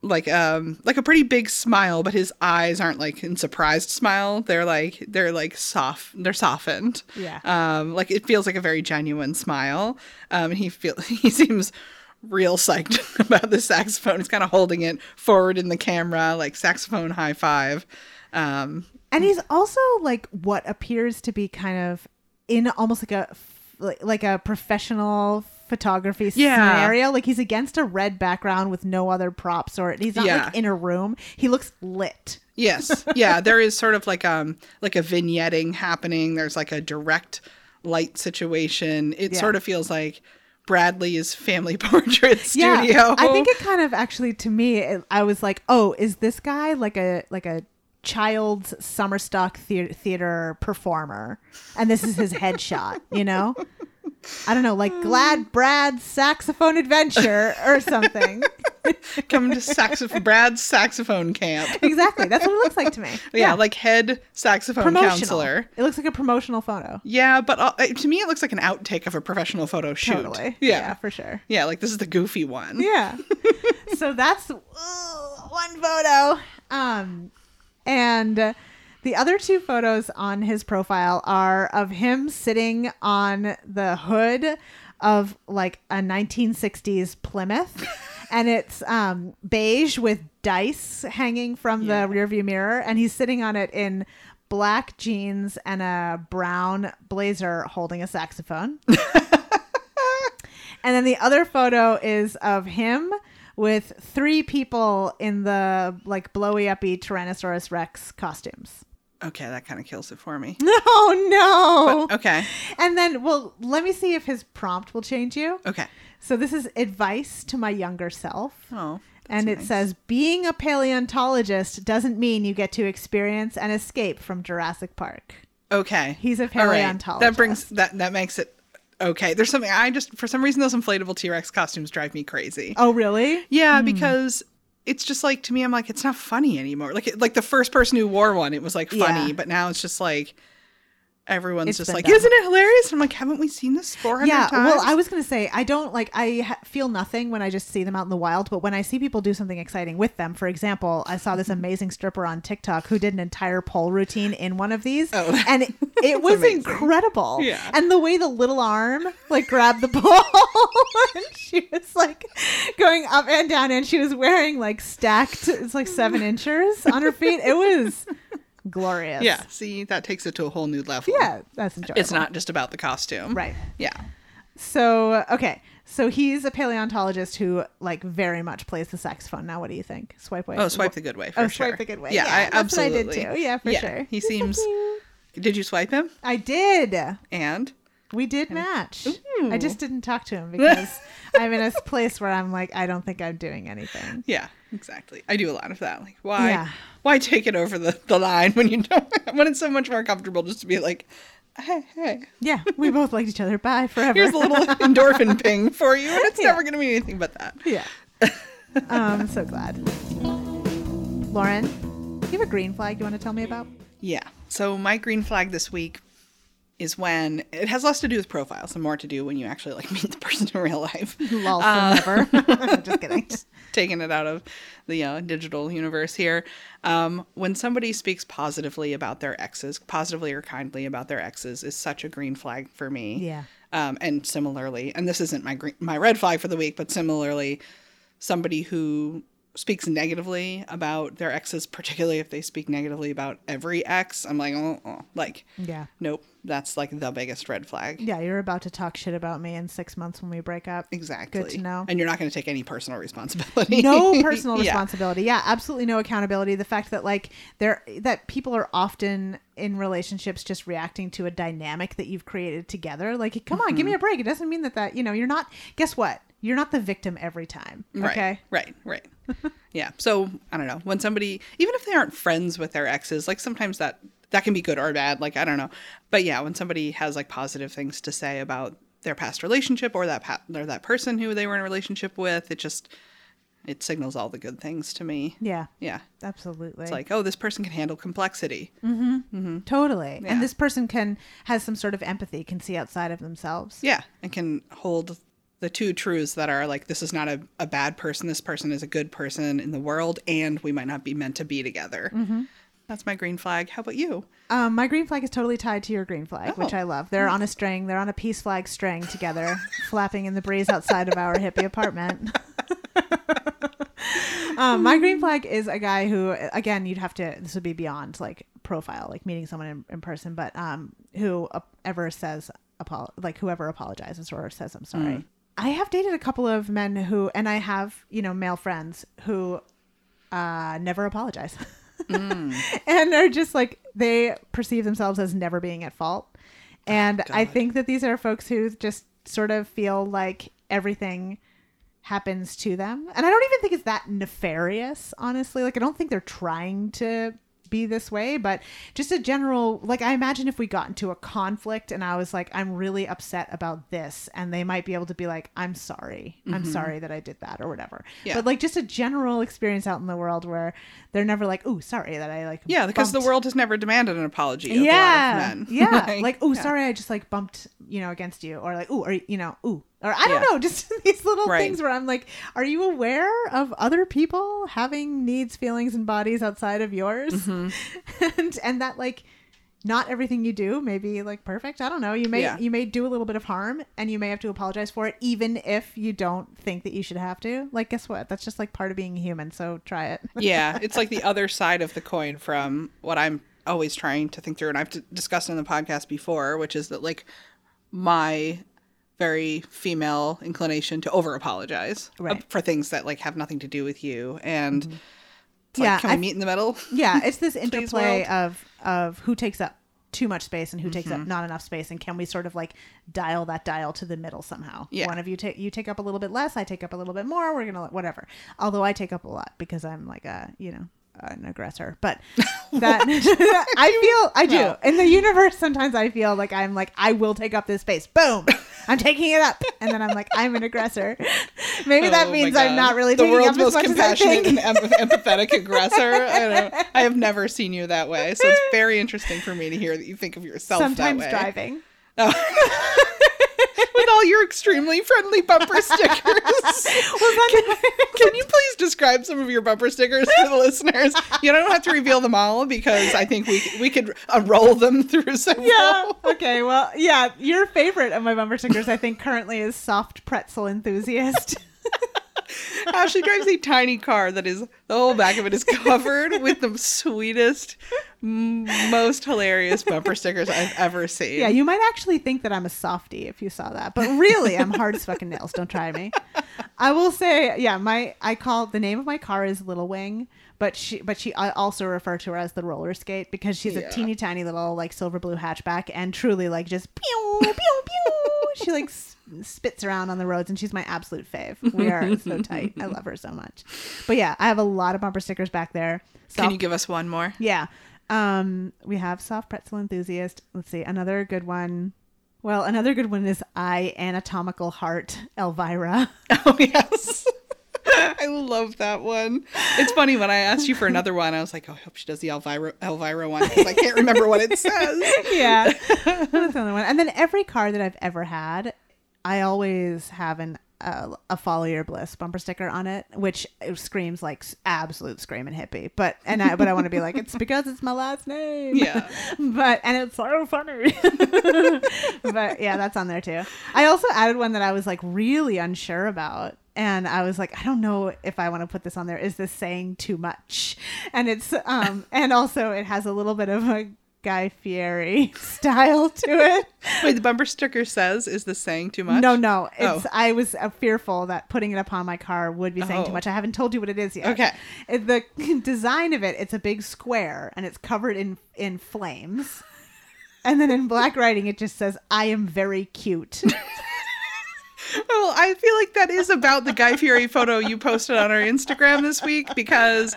like um like a pretty big smile but his eyes aren't like in surprised smile they're like they're like soft they're softened Yeah. um like it feels like a very genuine smile um and he feel he seems real psyched about the saxophone he's kind of holding it forward in the camera like saxophone high five um And he's also like what appears to be kind of in almost like a like, like a professional photography Yeah. scenario. Like he's against a red background with no other props or he's not Yeah. like in a room. He looks lit. Yes. Yeah, there is sort of like um like a vignetting happening. There's like a direct light situation. It Yeah. sort of feels like Bradley's family portrait studio. Yeah, I think it kind of actually to me, it, I was like, oh, is this guy like a like a child's summer stock theater, theater performer, and this is his headshot, you know? I don't know, like Glad Brad's saxophone adventure or something. come to saxophone Brad's saxophone camp. exactly, that's what it looks like to me. Yeah, like head saxophone counselor. It looks like a promotional photo. Yeah, but uh, to me it looks like an outtake of a professional photo shoot. Totally. Yeah. for sure. Yeah, like this is the goofy one. Yeah. so that's ooh, one photo. Um, and uh, the other two photos on his profile are of him sitting on the hood of like a 1960s Plymouth. and it's um, beige with dice hanging from Yeah. the rearview mirror, and he's sitting on it in black jeans and a brown blazer, holding a saxophone. and then the other photo is of him with three people in the like blowy uppy Tyrannosaurus Rex costumes. Okay, that kind of kills it for me. Oh, no, no. Okay. And then, well, let me see if his prompt will change you. Okay. So this is advice to my younger self. Oh. and that's it nice. says being a paleontologist doesn't mean you get to experience and escape from Jurassic Park. Okay. He's a All right. paleontologist. That brings that that makes it okay. There's something I just for some reason those inflatable T-Rex costumes drive me crazy. Oh, really? Yeah, hmm. because it's just like to me I'm like it's not funny anymore. Like like the first person who wore one it was like funny, Yeah. but now it's just like everyone's It's just like done. isn't it hilarious? I'm like haven't we seen this 400 Yeah. times? Well, I was going to say, I don't like, I ha- feel nothing when I just see them out in the wild, but when I see people do something exciting with them, for example, I saw this amazing stripper on TikTok who did an entire pole routine in one of these. Oh, and it, it was amazing. incredible. Yeah. And the way the little arm like grabbed the pole and she was like going up and down and she was wearing like stacked, it's like seven inches on her feet. It was glorious. yeah, see that takes it to a whole new level. Yeah. That's enjoyable. It's not just about the costume. Right. Yeah. So okay, so he's a paleontologist who like very much plays the saxophone. Now, what do you think? Swipe way. Oh, swipe the good way oh, for Oh, sure. swipe the good way. Yeah, Yeah, I, that's what I did absolutely. too. Yeah, for sure. He He's seems. did you swipe him? I did. And We did match. Ooh. I just didn't talk to him because I'm in a place where I'm like, I don't think I'm doing anything. yeah, exactly. I do a lot of that. Like, why? Yeah. Why take it over the, the line when you don't? When it's so much more comfortable just to be like, hey, hey, Yeah, we both liked each other. Bye forever. here's a little endorphin ping for you, and it's Yeah. never going to be anything but that. yeah. I'm um, so glad. Lauren, you have a green flag you want to tell me about? Yeah. So my green flag this week is when it has less to do with profiles and more to do when you actually like meet the person in real life. Lol, Uh, forever. just kidding. taking it out of the uh, digital universe here. Um, when somebody speaks positively about their exes, positively or kindly about their exes, is such a green flag for me. Yeah. Um, and similarly, and this isn't my green, my red flag for the week, but similarly, somebody who speaks negatively about their exes, particularly if they speak negatively about every ex, I'm like, oh, oh. like, Yeah. nope, that's like the biggest red flag. Yeah, you're about to talk shit about me in six months when we break up. Exactly. Good to know. And you're not going to take any personal responsibility. no personal Yeah. responsibility. Yeah, absolutely no accountability. The fact that like there that people are often in relationships just reacting to a dynamic that you've created together. Like, come on, give Mm-hmm. me a break. It doesn't mean that that you know you're not. Guess what? You're not the victim every time. Okay. Right, right, right. yeah. So I don't know when somebody, even if they aren't friends with their exes, like sometimes that that can be good or bad. Like I don't know, but yeah, when somebody has like positive things to say about their past relationship or that pa- or that person who they were in a relationship with, it just it signals all the good things to me. Yeah, Yeah. absolutely. It's like, oh, this person can handle complexity. Mm hmm. Totally. Yeah. And this person can has some sort of empathy, can see outside of themselves. Yeah, and can hold the two truths that are like this is not a, a bad person, this person is a good person in the world, and we might not be meant to be together. Mm-hmm. That's my green flag. How about you? Um, my green flag is totally tied to your green flag, which Oh. I love. They're on a string. They're on a peace flag string together, flapping in the breeze outside of our hippie apartment. um, my green flag is a guy who, again, you'd have to. This would be beyond like profile, like meeting someone in, in person, but um, who uh, ever says apol- like whoever apologizes or says I'm sorry. I have dated a couple of men who, and I have you know male friends who uh, never apologize. and are just like they perceive themselves as never being at fault. And I think that these are folks who just sort of feel like everything happens to them. And I don't even think it's that nefarious, honestly. Like I don't think they're trying to be this way, but just a general like I imagine if we got into a conflict and I was like I'm really upset about this and they might be able to be like I'm sorry. I'm mm-hmm. sorry that I did that or whatever. Yeah. But like just a general experience out in the world where they're never like, "Oh, sorry that I like Yeah, because the world has never demanded an apology. Of yeah, a lot of men. yeah. like, oh, yeah. sorry, I just like bumped, you know, against you, or like, oh, or you know, ooh, or I don't Yeah. know, just these little Right. things where I'm like, are you aware of other people having needs, feelings, and bodies outside of yours, Mm-hmm. and and that like not everything you do may be like perfect. I don't know. You may Yeah. you may do a little bit of harm and you may have to apologize for it even if you don't think that you should have to. Like guess what? That's just like part of being human, so try it. yeah, it's like the other side of the coin from what I'm always trying to think through, and I've discussed in the podcast before, which is that like my very female inclination to over apologize Right. for things that like have nothing to do with you, and it's like, Yeah, can we I- meet in the middle? yeah, it's this interplay of of who takes up too much space and who takes Mm-hmm. up not enough space and can we sort of like dial that dial to the middle somehow Yeah. one of you take you take up a little bit less i take up a little bit more we're gonna whatever although i take up a lot because i'm like a you know an aggressor but that i feel i do. No. in the universe sometimes i feel like i'm like i will take up this space. Boom! I'm taking it up. And then i'm like i'm an aggressor. Maybe that Oh my means i'm not really the taking world's up most compassionate and empath- empathetic aggressor. I. I have never seen you that way, so it's very interesting for me to hear that you think of yourself sometimes that way. Oh. All your extremely friendly bumper stickers. can, can you please describe some of your bumper stickers for the listeners? You don't have to reveal them all because I think we we could uh, roll them through several. yeah. Okay. Well, yeah. Your favorite of my bumper stickers, I think, currently is soft pretzel enthusiast. Ashley drives a tiny car that is the whole back of it is covered with the sweetest, most hilarious bumper stickers I've ever seen. yeah, you might actually think that I'm a softie if you saw that, but really, I'm hard as fucking nails. Don't try me. I will say, yeah, my I call the name of my car is Little Wing, but she but she I also refer to her as the roller skate because she's Yeah. a teeny tiny little like silver blue hatchback and truly like just pew pew pew. She like spits around on the roads and she's my absolute fave. We are so tight. I love her so much. But yeah, I have a lot of bumper stickers back there. Can you give us one more? yeah. Um, we have soft pretzel enthusiast. Let's see another good one. Well, another good one is I anatomical heart Elvira. Oh yes. I love that one. It's funny when I asked you for another one, I was like, oh, I hope she does the Elvira Elvira one because I can't remember what it says. yeah, that's another one. And then every car that I've ever had, I always have an uh, a follow your bliss bumper sticker on it, which screams like absolute screaming hippie. But and I but I want to be like it's because it's my last name. Yeah. but and it's so funny. but yeah, that's on there too. I also added one that I was like really unsure about. And I was like, I don't know if I want to put this on there. Is this saying too much? And it's um and also it has a little bit of a Guy Fieri style to it. Wait, the bumper sticker says, "Is this saying too much?" No, no. It's Oh. I was uh, fearful that putting it upon my car would be saying Oh. too much. I haven't told you what it is yet. Okay. It- the design of it, it's a big square and it's covered in in flames. And then in black writing it just says I am very cute. Well, I feel like that is about the Guy Fieri photo you posted on our Instagram this week because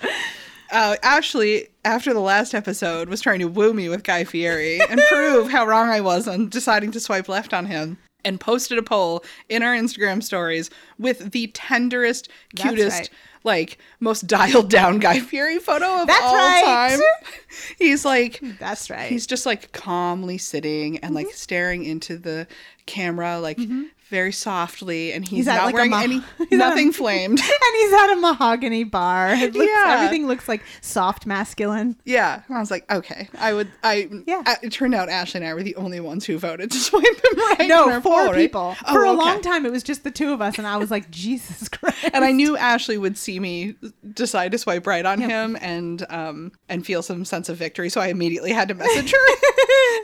uh, Ashley, after the last episode, was trying to woo me with Guy Fieri and prove how wrong I was on deciding to swipe left on him. And posted a poll in our Instagram stories with the tenderest, cutest, right. like most dialed down Guy Fieri photo of That's all right. time. He's like That's right. He's just like calmly sitting and like staring into the camera, like very softly, and he's, He's not like, wearing mo- any he's at a- nothing flamed. and he's at a mahogany bar. It looks, Yeah. Everything looks like soft masculine. yeah, and I was like, okay, I would. I Yeah. I- It turned out Ashley and I were the only ones who voted to swipe him right. No, our four poll, right? people. Oh, For a okay. long time it was just the two of us and I was like, Jesus Christ. And I knew Ashley would see me decide to swipe right on him and um and feel some sense of victory, so I immediately had to message her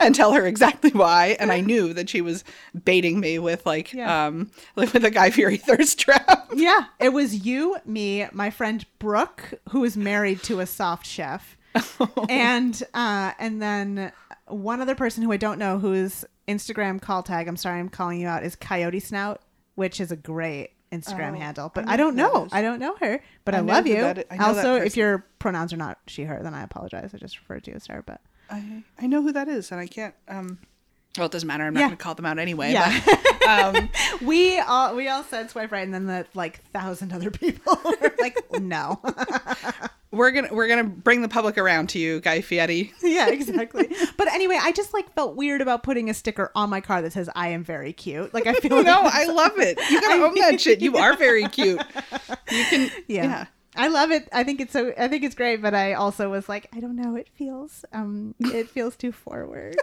and tell her exactly why. And I knew that she was baiting me with like Yeah. um like with a Guy Fieri thirst trap. Yeah, it was you, me, my friend Brooke, who is married to a soft chef, and uh, and then one other person who I don't know whose Instagram call tag. I'm sorry, I'm calling you out. Is Coyote Snout, which is a great Instagram Oh, handle, but I I, don't know. is. I don't know her, but I, I love you. that i- I know that also, if your pronouns are not she/her, then I apologize. I just referred to you as her, but I I know who that is, and I can't. Um, well, it doesn't matter. I'm not Yeah. going to call them out anyway. yeah. But, um, we all we all said swipe right, and then the like thousand other people were like, no. we're gonna we're gonna bring the public around to you, Guy Fieri. yeah, exactly. But anyway, I just like felt weird about putting a sticker on my car that says "I am very cute." Like I feel no, like I love it. You gotta own that shit. You are very cute. You can. yeah. Yeah. I love it. I think it's so. I think it's great. But I also was like, I don't know. It feels. Um. It feels too forward.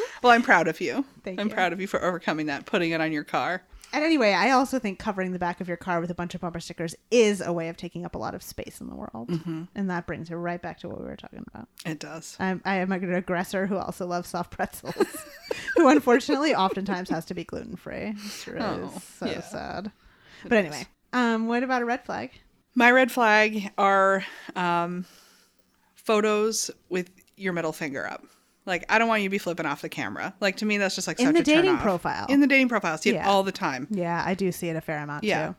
Well, I'm proud of you. Thank I'm you. proud of you for overcoming that, putting it on your car. And anyway, I also think covering the back of your car with a bunch of bumper stickers is a way of taking up a lot of space in the world. And that brings it right back to what we were talking about. It does. I'm, I am an aggressor who also loves soft pretzels, who unfortunately oftentimes has to be gluten free. It's really Oh, so yeah. sad. But anyway, um, what about a red flag? My red flag are um, photos with your middle finger up. Like, I don't want you to be flipping off the camera. Like, to me, that's just like In the a dating profile. In the dating profile, see it Yeah. all the time. Yeah, I do see it a fair amount Yeah. too.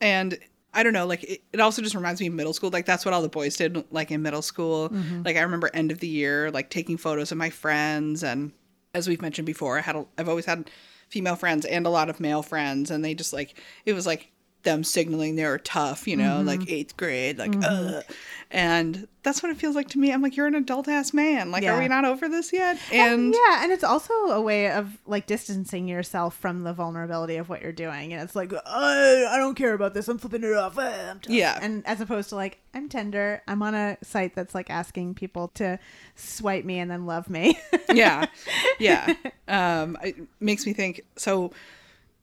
And I don't know, like it, it also just reminds me of middle school. Like that's what all the boys did, like in middle school. Mm-hmm. Like I remember end of the year, like taking photos of my friends, and as we've mentioned before, I had a, I've always had female friends and a lot of male friends, and they just like it was like them signaling they were tough, you know, Mm-hmm. like eighth grade, like uh, and that's what it feels like to me. I'm like, you're an adult ass man. Like, Yeah. are we not over this yet? And And yeah, and it's also a way of like distancing yourself from the vulnerability of what you're doing. And it's like, I, I don't care about this. I'm flipping it off. Ah. Yeah. And as opposed to like, I'm tender. I'm on a site that's like asking people to swipe me and then love me. yeah yeah um it makes me think so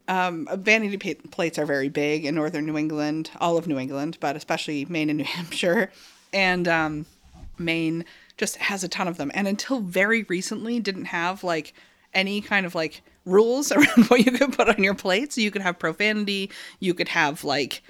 um vanity plates are very big in northern new england all of new england but especially maine and new hampshire. And um maine just has a ton of them. And until very recently didn't have like any kind of like rules around what you could put on your plates. you could have profanity. You could have like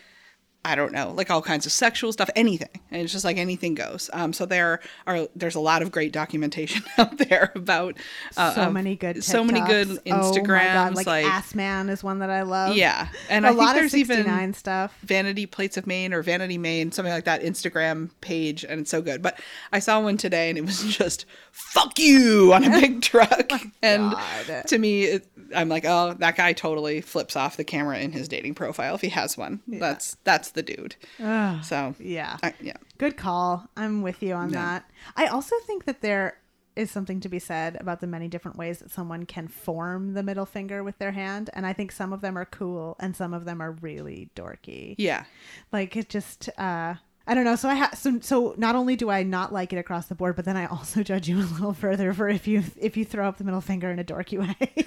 I don't know, like all kinds of sexual stuff, anything. And it's just like anything goes. Um, so there are there's a lot of great documentation out there about uh, so many good so many good Instagrams. Oh my God, like, like Ass Man is one that I love. yeah, and a I think lot of there's 69 even stuff. Vanity Plates of Maine or Vanity Maine, something like that Instagram page, and it's so good. But I saw one today, and it was just "fuck you" on a big truck, and God. to me, it, I'm like, oh, that guy totally flips off the camera in his dating profile if he has one. That's that's the dude. Ugh. So Yeah. I, yeah, Good call. I'm with you on Yeah. that. I also think that there is something to be said about the many different ways that someone can form the middle finger with their hand. And I think some of them are cool and some of them are really dorky. yeah, Like it just, uh, I don't know. So I have so so not only do I not like it across the board, but then I also judge you a little further for if you if you throw up the middle finger in a dorky way.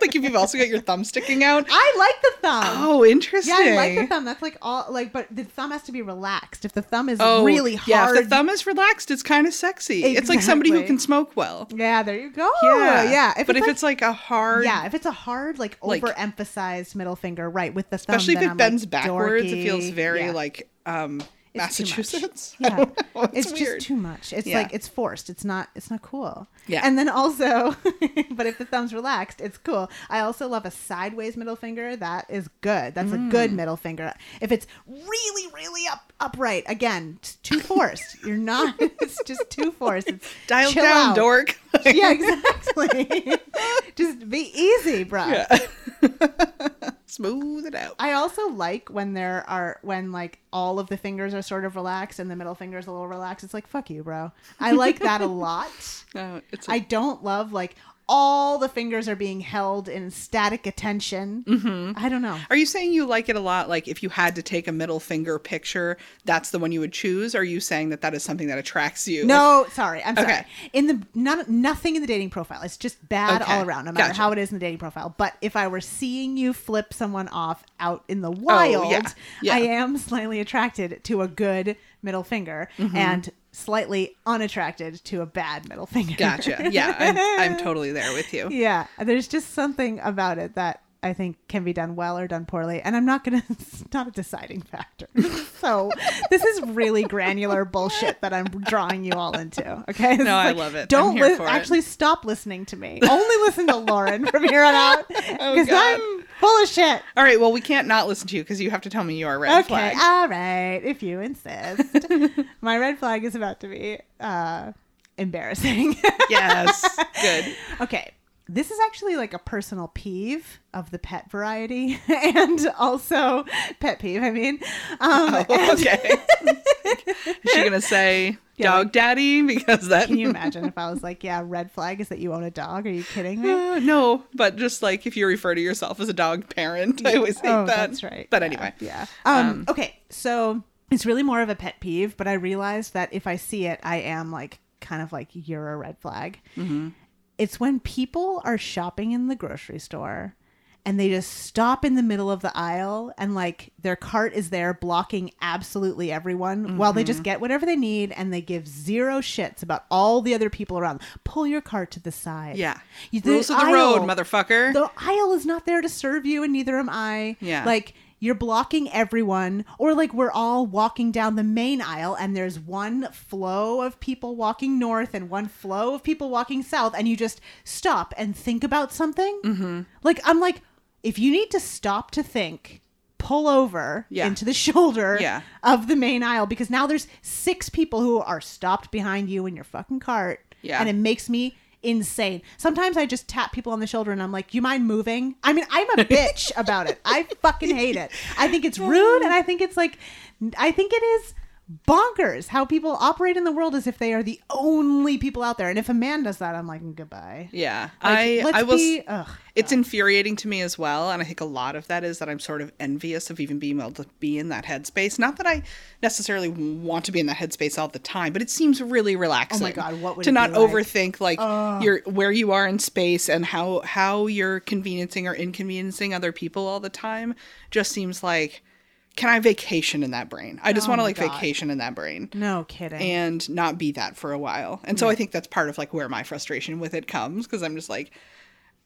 like if you've also got your thumb sticking out. I like the thumb. Oh, interesting. Yeah, I like the thumb. That's like all like, but the thumb has to be relaxed. If the thumb is Oh, really hard, Yeah, if the thumb is relaxed, it's kind of sexy. It's like somebody who can smoke well. Yeah, there you go. Yeah, yeah. If but it's if like, it's like a hard, yeah, if it's a hard, like, Like- overemphasized middle finger, right, with the thumb, especially if it I'm, bends like, backwards, it feels very Yeah. like um It's. Massachusetts. Yeah, it's, It's, just too much. It's Yeah. like it's forced. It's not. It's not cool. Yeah. And then also, but if the thumb's relaxed, it's cool. I also love a sideways middle finger. That is good. That's a good Mm. middle finger. If it's really, really up upright, again, it's too forced. You're not. It's just too forced. It's Dial down, out. dork. Yeah, exactly. just be easy, bro. Yeah. Smooth it out. I also like when there are when like all of the fingers are sort of relaxed and the middle finger is a little relaxed. It's like fuck you, bro. I like that a lot. No, it's a, I don't love like all the fingers are being held in static attention. Mm-hmm. I don't know. Are you saying you like it a lot? Like if you had to take a middle finger picture, that's the one you would choose? Or are you saying that that is something that attracts you? No, sorry. I'm sorry. In the not nothing in the dating profile. It's just bad Okay. all around, no matter Gotcha. how it is in the dating profile. But if I were seeing you flip someone off out in the wild, Oh, yeah. Yeah. I am slightly attracted to a good middle finger Mm-hmm. and slightly unattracted to a bad middle finger. Gotcha. Yeah, I'm, I'm totally there with you. yeah, there's just something about it that I think can be done well or done poorly, and I'm not gonna. It's not a deciding factor. so this is really granular bullshit that I'm drawing you all into. Okay, no, is I love it. Don't li- for it. actually stop listening to me. Only listen to Lauren from here on out because Oh, I'm full of shit. All right, well, we can't not listen to you because you have to tell me your red Okay, flag. all right, if you insist. My red flag is about to be uh, embarrassing. yes. Good. Okay. This is actually like a personal peeve of the pet variety and also pet peeve, I mean. Um, Oh, okay. Is she going to say Yeah, dog like- daddy? Because that. Can you imagine if I was like, yeah, red flag is that you own a dog? Are you kidding me? Uh, no, but just like if you refer to yourself as a dog parent, I always hate oh, that. that's right. But Yeah, anyway. Yeah. Um, Um, okay. So It's really more of a pet peeve, but I realized that if I see it, I am like kind of like you're a red flag. It's when people are shopping in the grocery store and they just stop in the middle of the aisle and like their cart is there blocking absolutely everyone while they just mm-hmm. get whatever they need and they give zero shits about all the other people around. Pull your cart to the side. Yeah. You- Rules of the road, motherfucker. the aisle is not there to serve you and neither am I. Yeah. Like you're blocking everyone or like we're all walking down the main aisle and there's one flow of people walking north and one flow of people walking south and you just stop and think about something. Mm-hmm. Like I'm like if you need to stop to think pull over Yeah. into the shoulder Yeah. of the main aisle because now there's six people who are stopped behind you in your fucking cart Yeah. and it makes me insane. Sometimes I just tap people on the shoulder and I'm like, "You mind moving?" I mean, I'm a bitch about it. I fucking hate it. I think it's rude and I think it's like I think it is bonkers how people operate in the world as if they are the only people out there. And if a man does that, I'm like, "Goodbye." yeah. Like, I I will be ugh. it's infuriating to me as well and i think a lot of that is that i'm sort of envious of even being able to be in that headspace not that i necessarily want to be in that headspace all the time but it seems really relaxing Oh my God, what would to not like? overthink like your where you are in space and how how you're conveniencing or inconveniencing other people all the time just seems like can i vacation in that brain i just Oh want to like God. vacation in that brain No kidding. and not be that for a while. And so I think that's part of like where my frustration with it comes because I'm just like,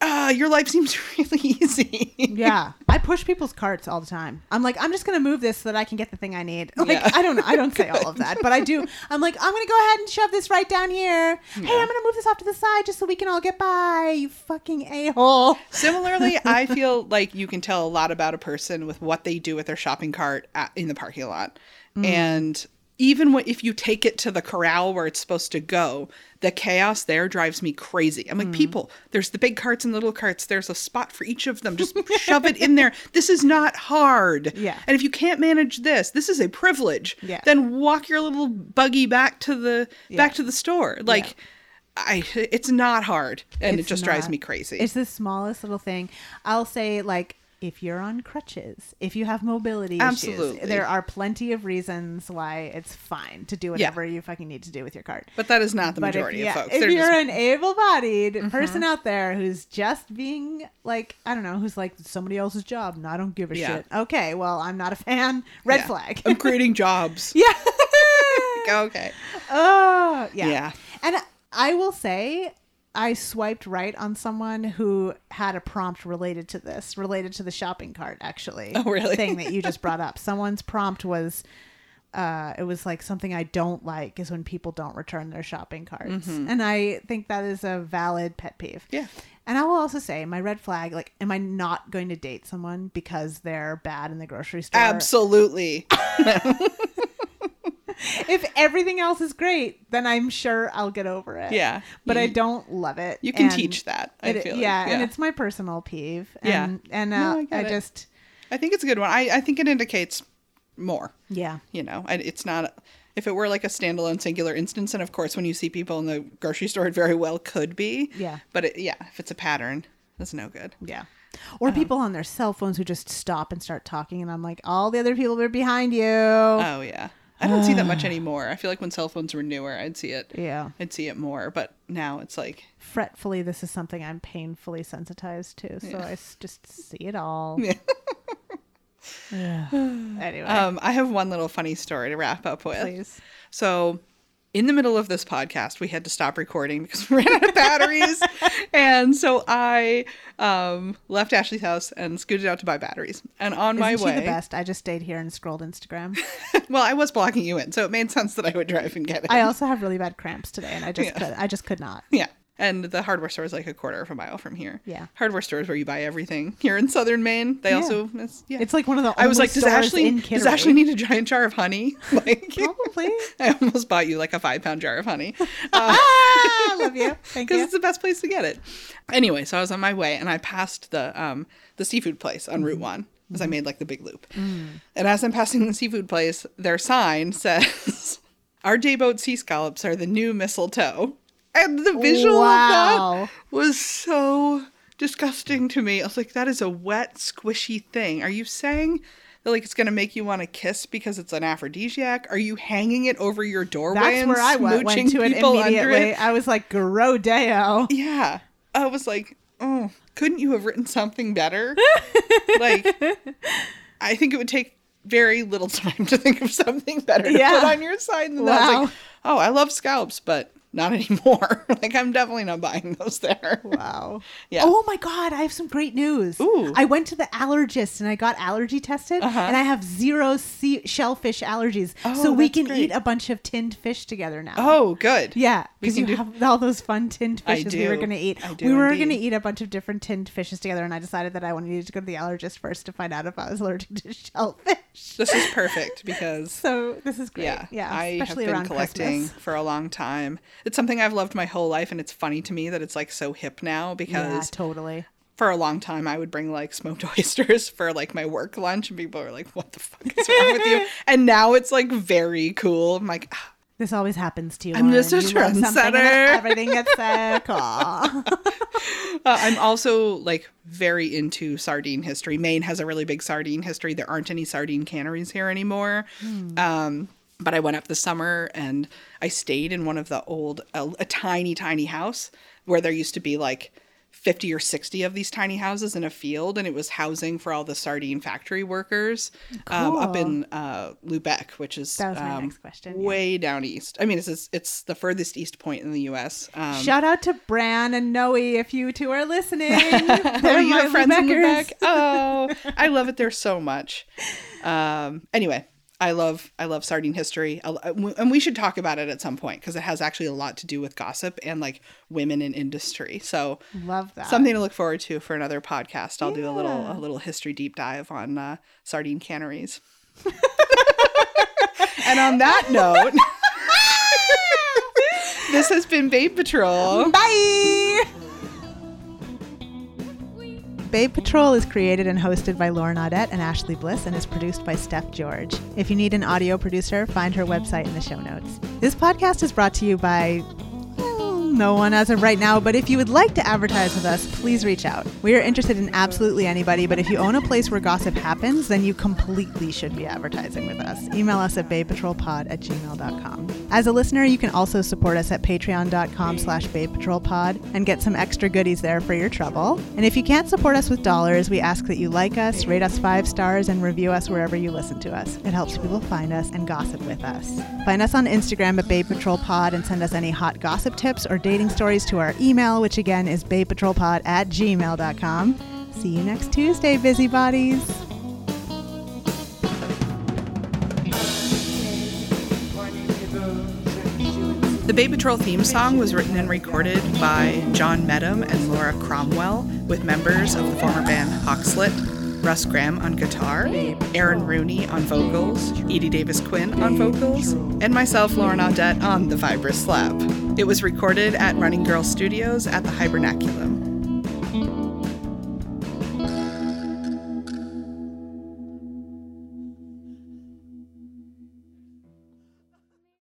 ah, your life seems really easy. yeah, I push people's carts all the time. I'm like, I'm just gonna move this so that I can get the thing I need. Like, Yeah. I don't know, I don't say all of that, but I do. I'm like, I'm gonna go ahead and shove this right down here. Hey, I'm gonna move this off to the side just so we can all get by. You fucking a hole. Similarly, I feel like you can tell a lot about a person with what they do with their shopping cart at, in the parking lot. And even if you take it to the corral where it's supposed to go, the chaos there drives me crazy. I'm like, mm. people, there's the big carts and the little carts. There's a spot for each of them. Just shove it in there. This is not hard. Yeah. And if you can't manage this, this is a privilege. Yeah. Then walk your little buggy back to the Yeah. back to the store. Like, I it's not hard, and it It's just drives me crazy. It's the smallest little thing. I'll say like. If you're on crutches, if you have mobility Absolutely. issues, there are plenty of reasons why it's fine to do whatever you fucking need to do with your cart. But that is not the But majority if, yeah, of folks. if They're you're just, Mm-hmm. an able-bodied person out there who's just being like, I don't know, who's like somebody else's job, and I don't give a Yeah. shit. Okay, well, I'm not a fan. Red Yeah. flag. I'm creating jobs. yeah. okay. oh, yeah. Yeah. And I will say, I swiped right on someone who had a prompt related to this, related to the shopping cart, actually. Oh, really? Thing that you just brought up. Someone's prompt was. Uh, it was like something I don't like is when people don't return their shopping carts, and I think that is a valid pet peeve. Mm-hmm. Yeah. And I will also say my red flag, like, am I not going to date someone because they're bad in the grocery store? Absolutely. If everything else is great, then I'm sure I'll get over it. Yeah. But I don't love it. You can and teach that. I it- feel like. yeah, and it's my personal peeve. Yeah. And, and No, uh, I I, just, I think it's a good one. I, I think it indicates more. yeah. You know, I, it's not. If it were like a standalone singular instance, and of course, when you see people in the grocery store, it very well could be. Yeah. But it, yeah, if it's a pattern, that's no good. Yeah. Or Uh-huh. people on their cell phones who just stop and start talking, and I'm like, all the other people are behind you. Oh yeah. I don't see that much anymore. I feel like when cell phones were newer, I'd see it. yeah. I'd see it more, but now it's like Fretfully, this is something I'm painfully sensitized to, so Yeah. I s- just see it all. Yeah. Ugh. anyway, Um, I have one little funny story to wrap up with. please. So, in the middle of this podcast, we had to stop recording because we ran out of batteries. and so I um, left Ashley's house and scooted out to buy batteries. And on my Isn't way, she the best? I just stayed here and scrolled Instagram. well, I was blocking you in, so it made sense that I would drive and get it. I also have really bad cramps today, and I just Yeah. could. I just could not. yeah. And the hardware store is like a quarter of a mile from here. Yeah. Hardware stores where you buy everything here in southern Maine. They Yeah. also, it's, yeah. It's like one of the. I was like, does Ashley does Ashley need a giant jar of honey? Like, Probably. I almost bought you like a five pound jar of honey. Uh, I love you. Thank you. because it's the best place to get it. Anyway, so I was on my way and I passed the um the seafood place on Mm-hmm. Route One as I made like the big loop. And as I'm passing the seafood place, their sign says, "Our day boat sea scallops are the new mistletoe." And the visual of that was so disgusting to me. I was like, "That is a wet, squishy thing. Are you saying?" That like it's gonna make you want to kiss because it's an aphrodisiac? Are you hanging it over your doorway That's and where I went, went to it immediately. it? I was like, Grodeo. Yeah. I was like, oh, couldn't you have written something better? like, I think it would take very little time to think of something better to Yeah. put on your side. Was Wow. like, oh, I love scalps, but not anymore. like, I'm definitely not buying those there. Wow. Yeah. Oh my God, I have some great news. Ooh. I went to the allergist and I got allergy tested, Uh-huh. and I have zero sea- shellfish allergies. Oh, so we can great. eat a bunch of tinned fish together now. Oh, good. Yeah, because you do- have all those fun tinned fishes we were going to eat. We were going to eat a bunch of different tinned fishes together, and I decided that I wanted to go to the allergist first to find out if I was allergic to shellfish. This is perfect because So this is great. Yeah, Yeah, I have been collecting Christmas. for a long time. It's something I've loved my whole life, and it's funny to me that it's like so hip now Yeah, because totally. for a long time I would bring like smoked oysters for like my work lunch, and people are like, "What the fuck is wrong with you?" And now it's like very cool. I'm like, "Ah, This always happens to you. I'm just a You love something and trendsetter. Everything gets so cool. Uh, I'm also like very into sardine history. Maine has a really big sardine history. There aren't any sardine canneries here anymore. Um, but I went up this summer and I stayed in one of the old, a, a tiny, tiny house where there used to be like 50 or 60 of these tiny houses in a field, and it was housing for all the sardine factory workers um, up in uh, Lubec, which is That was my um, next question, yeah. way down east. I mean, it's it's the furthest east point in the U.S. Um, Shout out to Bran and Noe if you two are listening. Oh, They're you my have friends in Lubeckers. Lubec. Oh, I love it there so much. Um, anyway, I love I love sardine history, and we should talk about it at some point because it has actually a lot to do with gossip and like women in industry. So Love that. something to look forward to for another podcast. I'll do a little a little history deep dive on uh, sardine canneries. and on that note. This has been Babe Patrol. Bye. Babe Patrol is created and hosted by Lauren Audette and Ashley Bliss and is produced by Steph George. If you need an audio producer, find her website in the show notes. This podcast is brought to you by no one as of right now, but if you would like to advertise with us, please reach out. We are interested in absolutely anybody, but if you own a place where gossip happens, then you completely should be advertising with us. Email us at babepatrolpod at gmail.com. As a listener, you can also support us at patreon.com slash babepatrolpod and get some extra goodies there for your trouble. And if you can't support us with dollars, we ask that you like us, rate us five stars, and review us wherever you listen to us. It helps people find us and gossip with us. Find us on Instagram at Babe Patrol Pod and send us any hot gossip tips or dating stories to our email, which again is babepatrolpod at gmail.com. See you next Tuesday, busybodies. The Babe Patrol theme song was written and recorded by John Medham and Laura Cromwell, with members of the former band Hawkslit, Russ Graham on guitar, Aaron Rooney on vocals, Edie Davis Quinn on vocals, and myself, Lauren Audette, on the Vibraslap. It was recorded at Running Girl Studios at the Hibernaculum.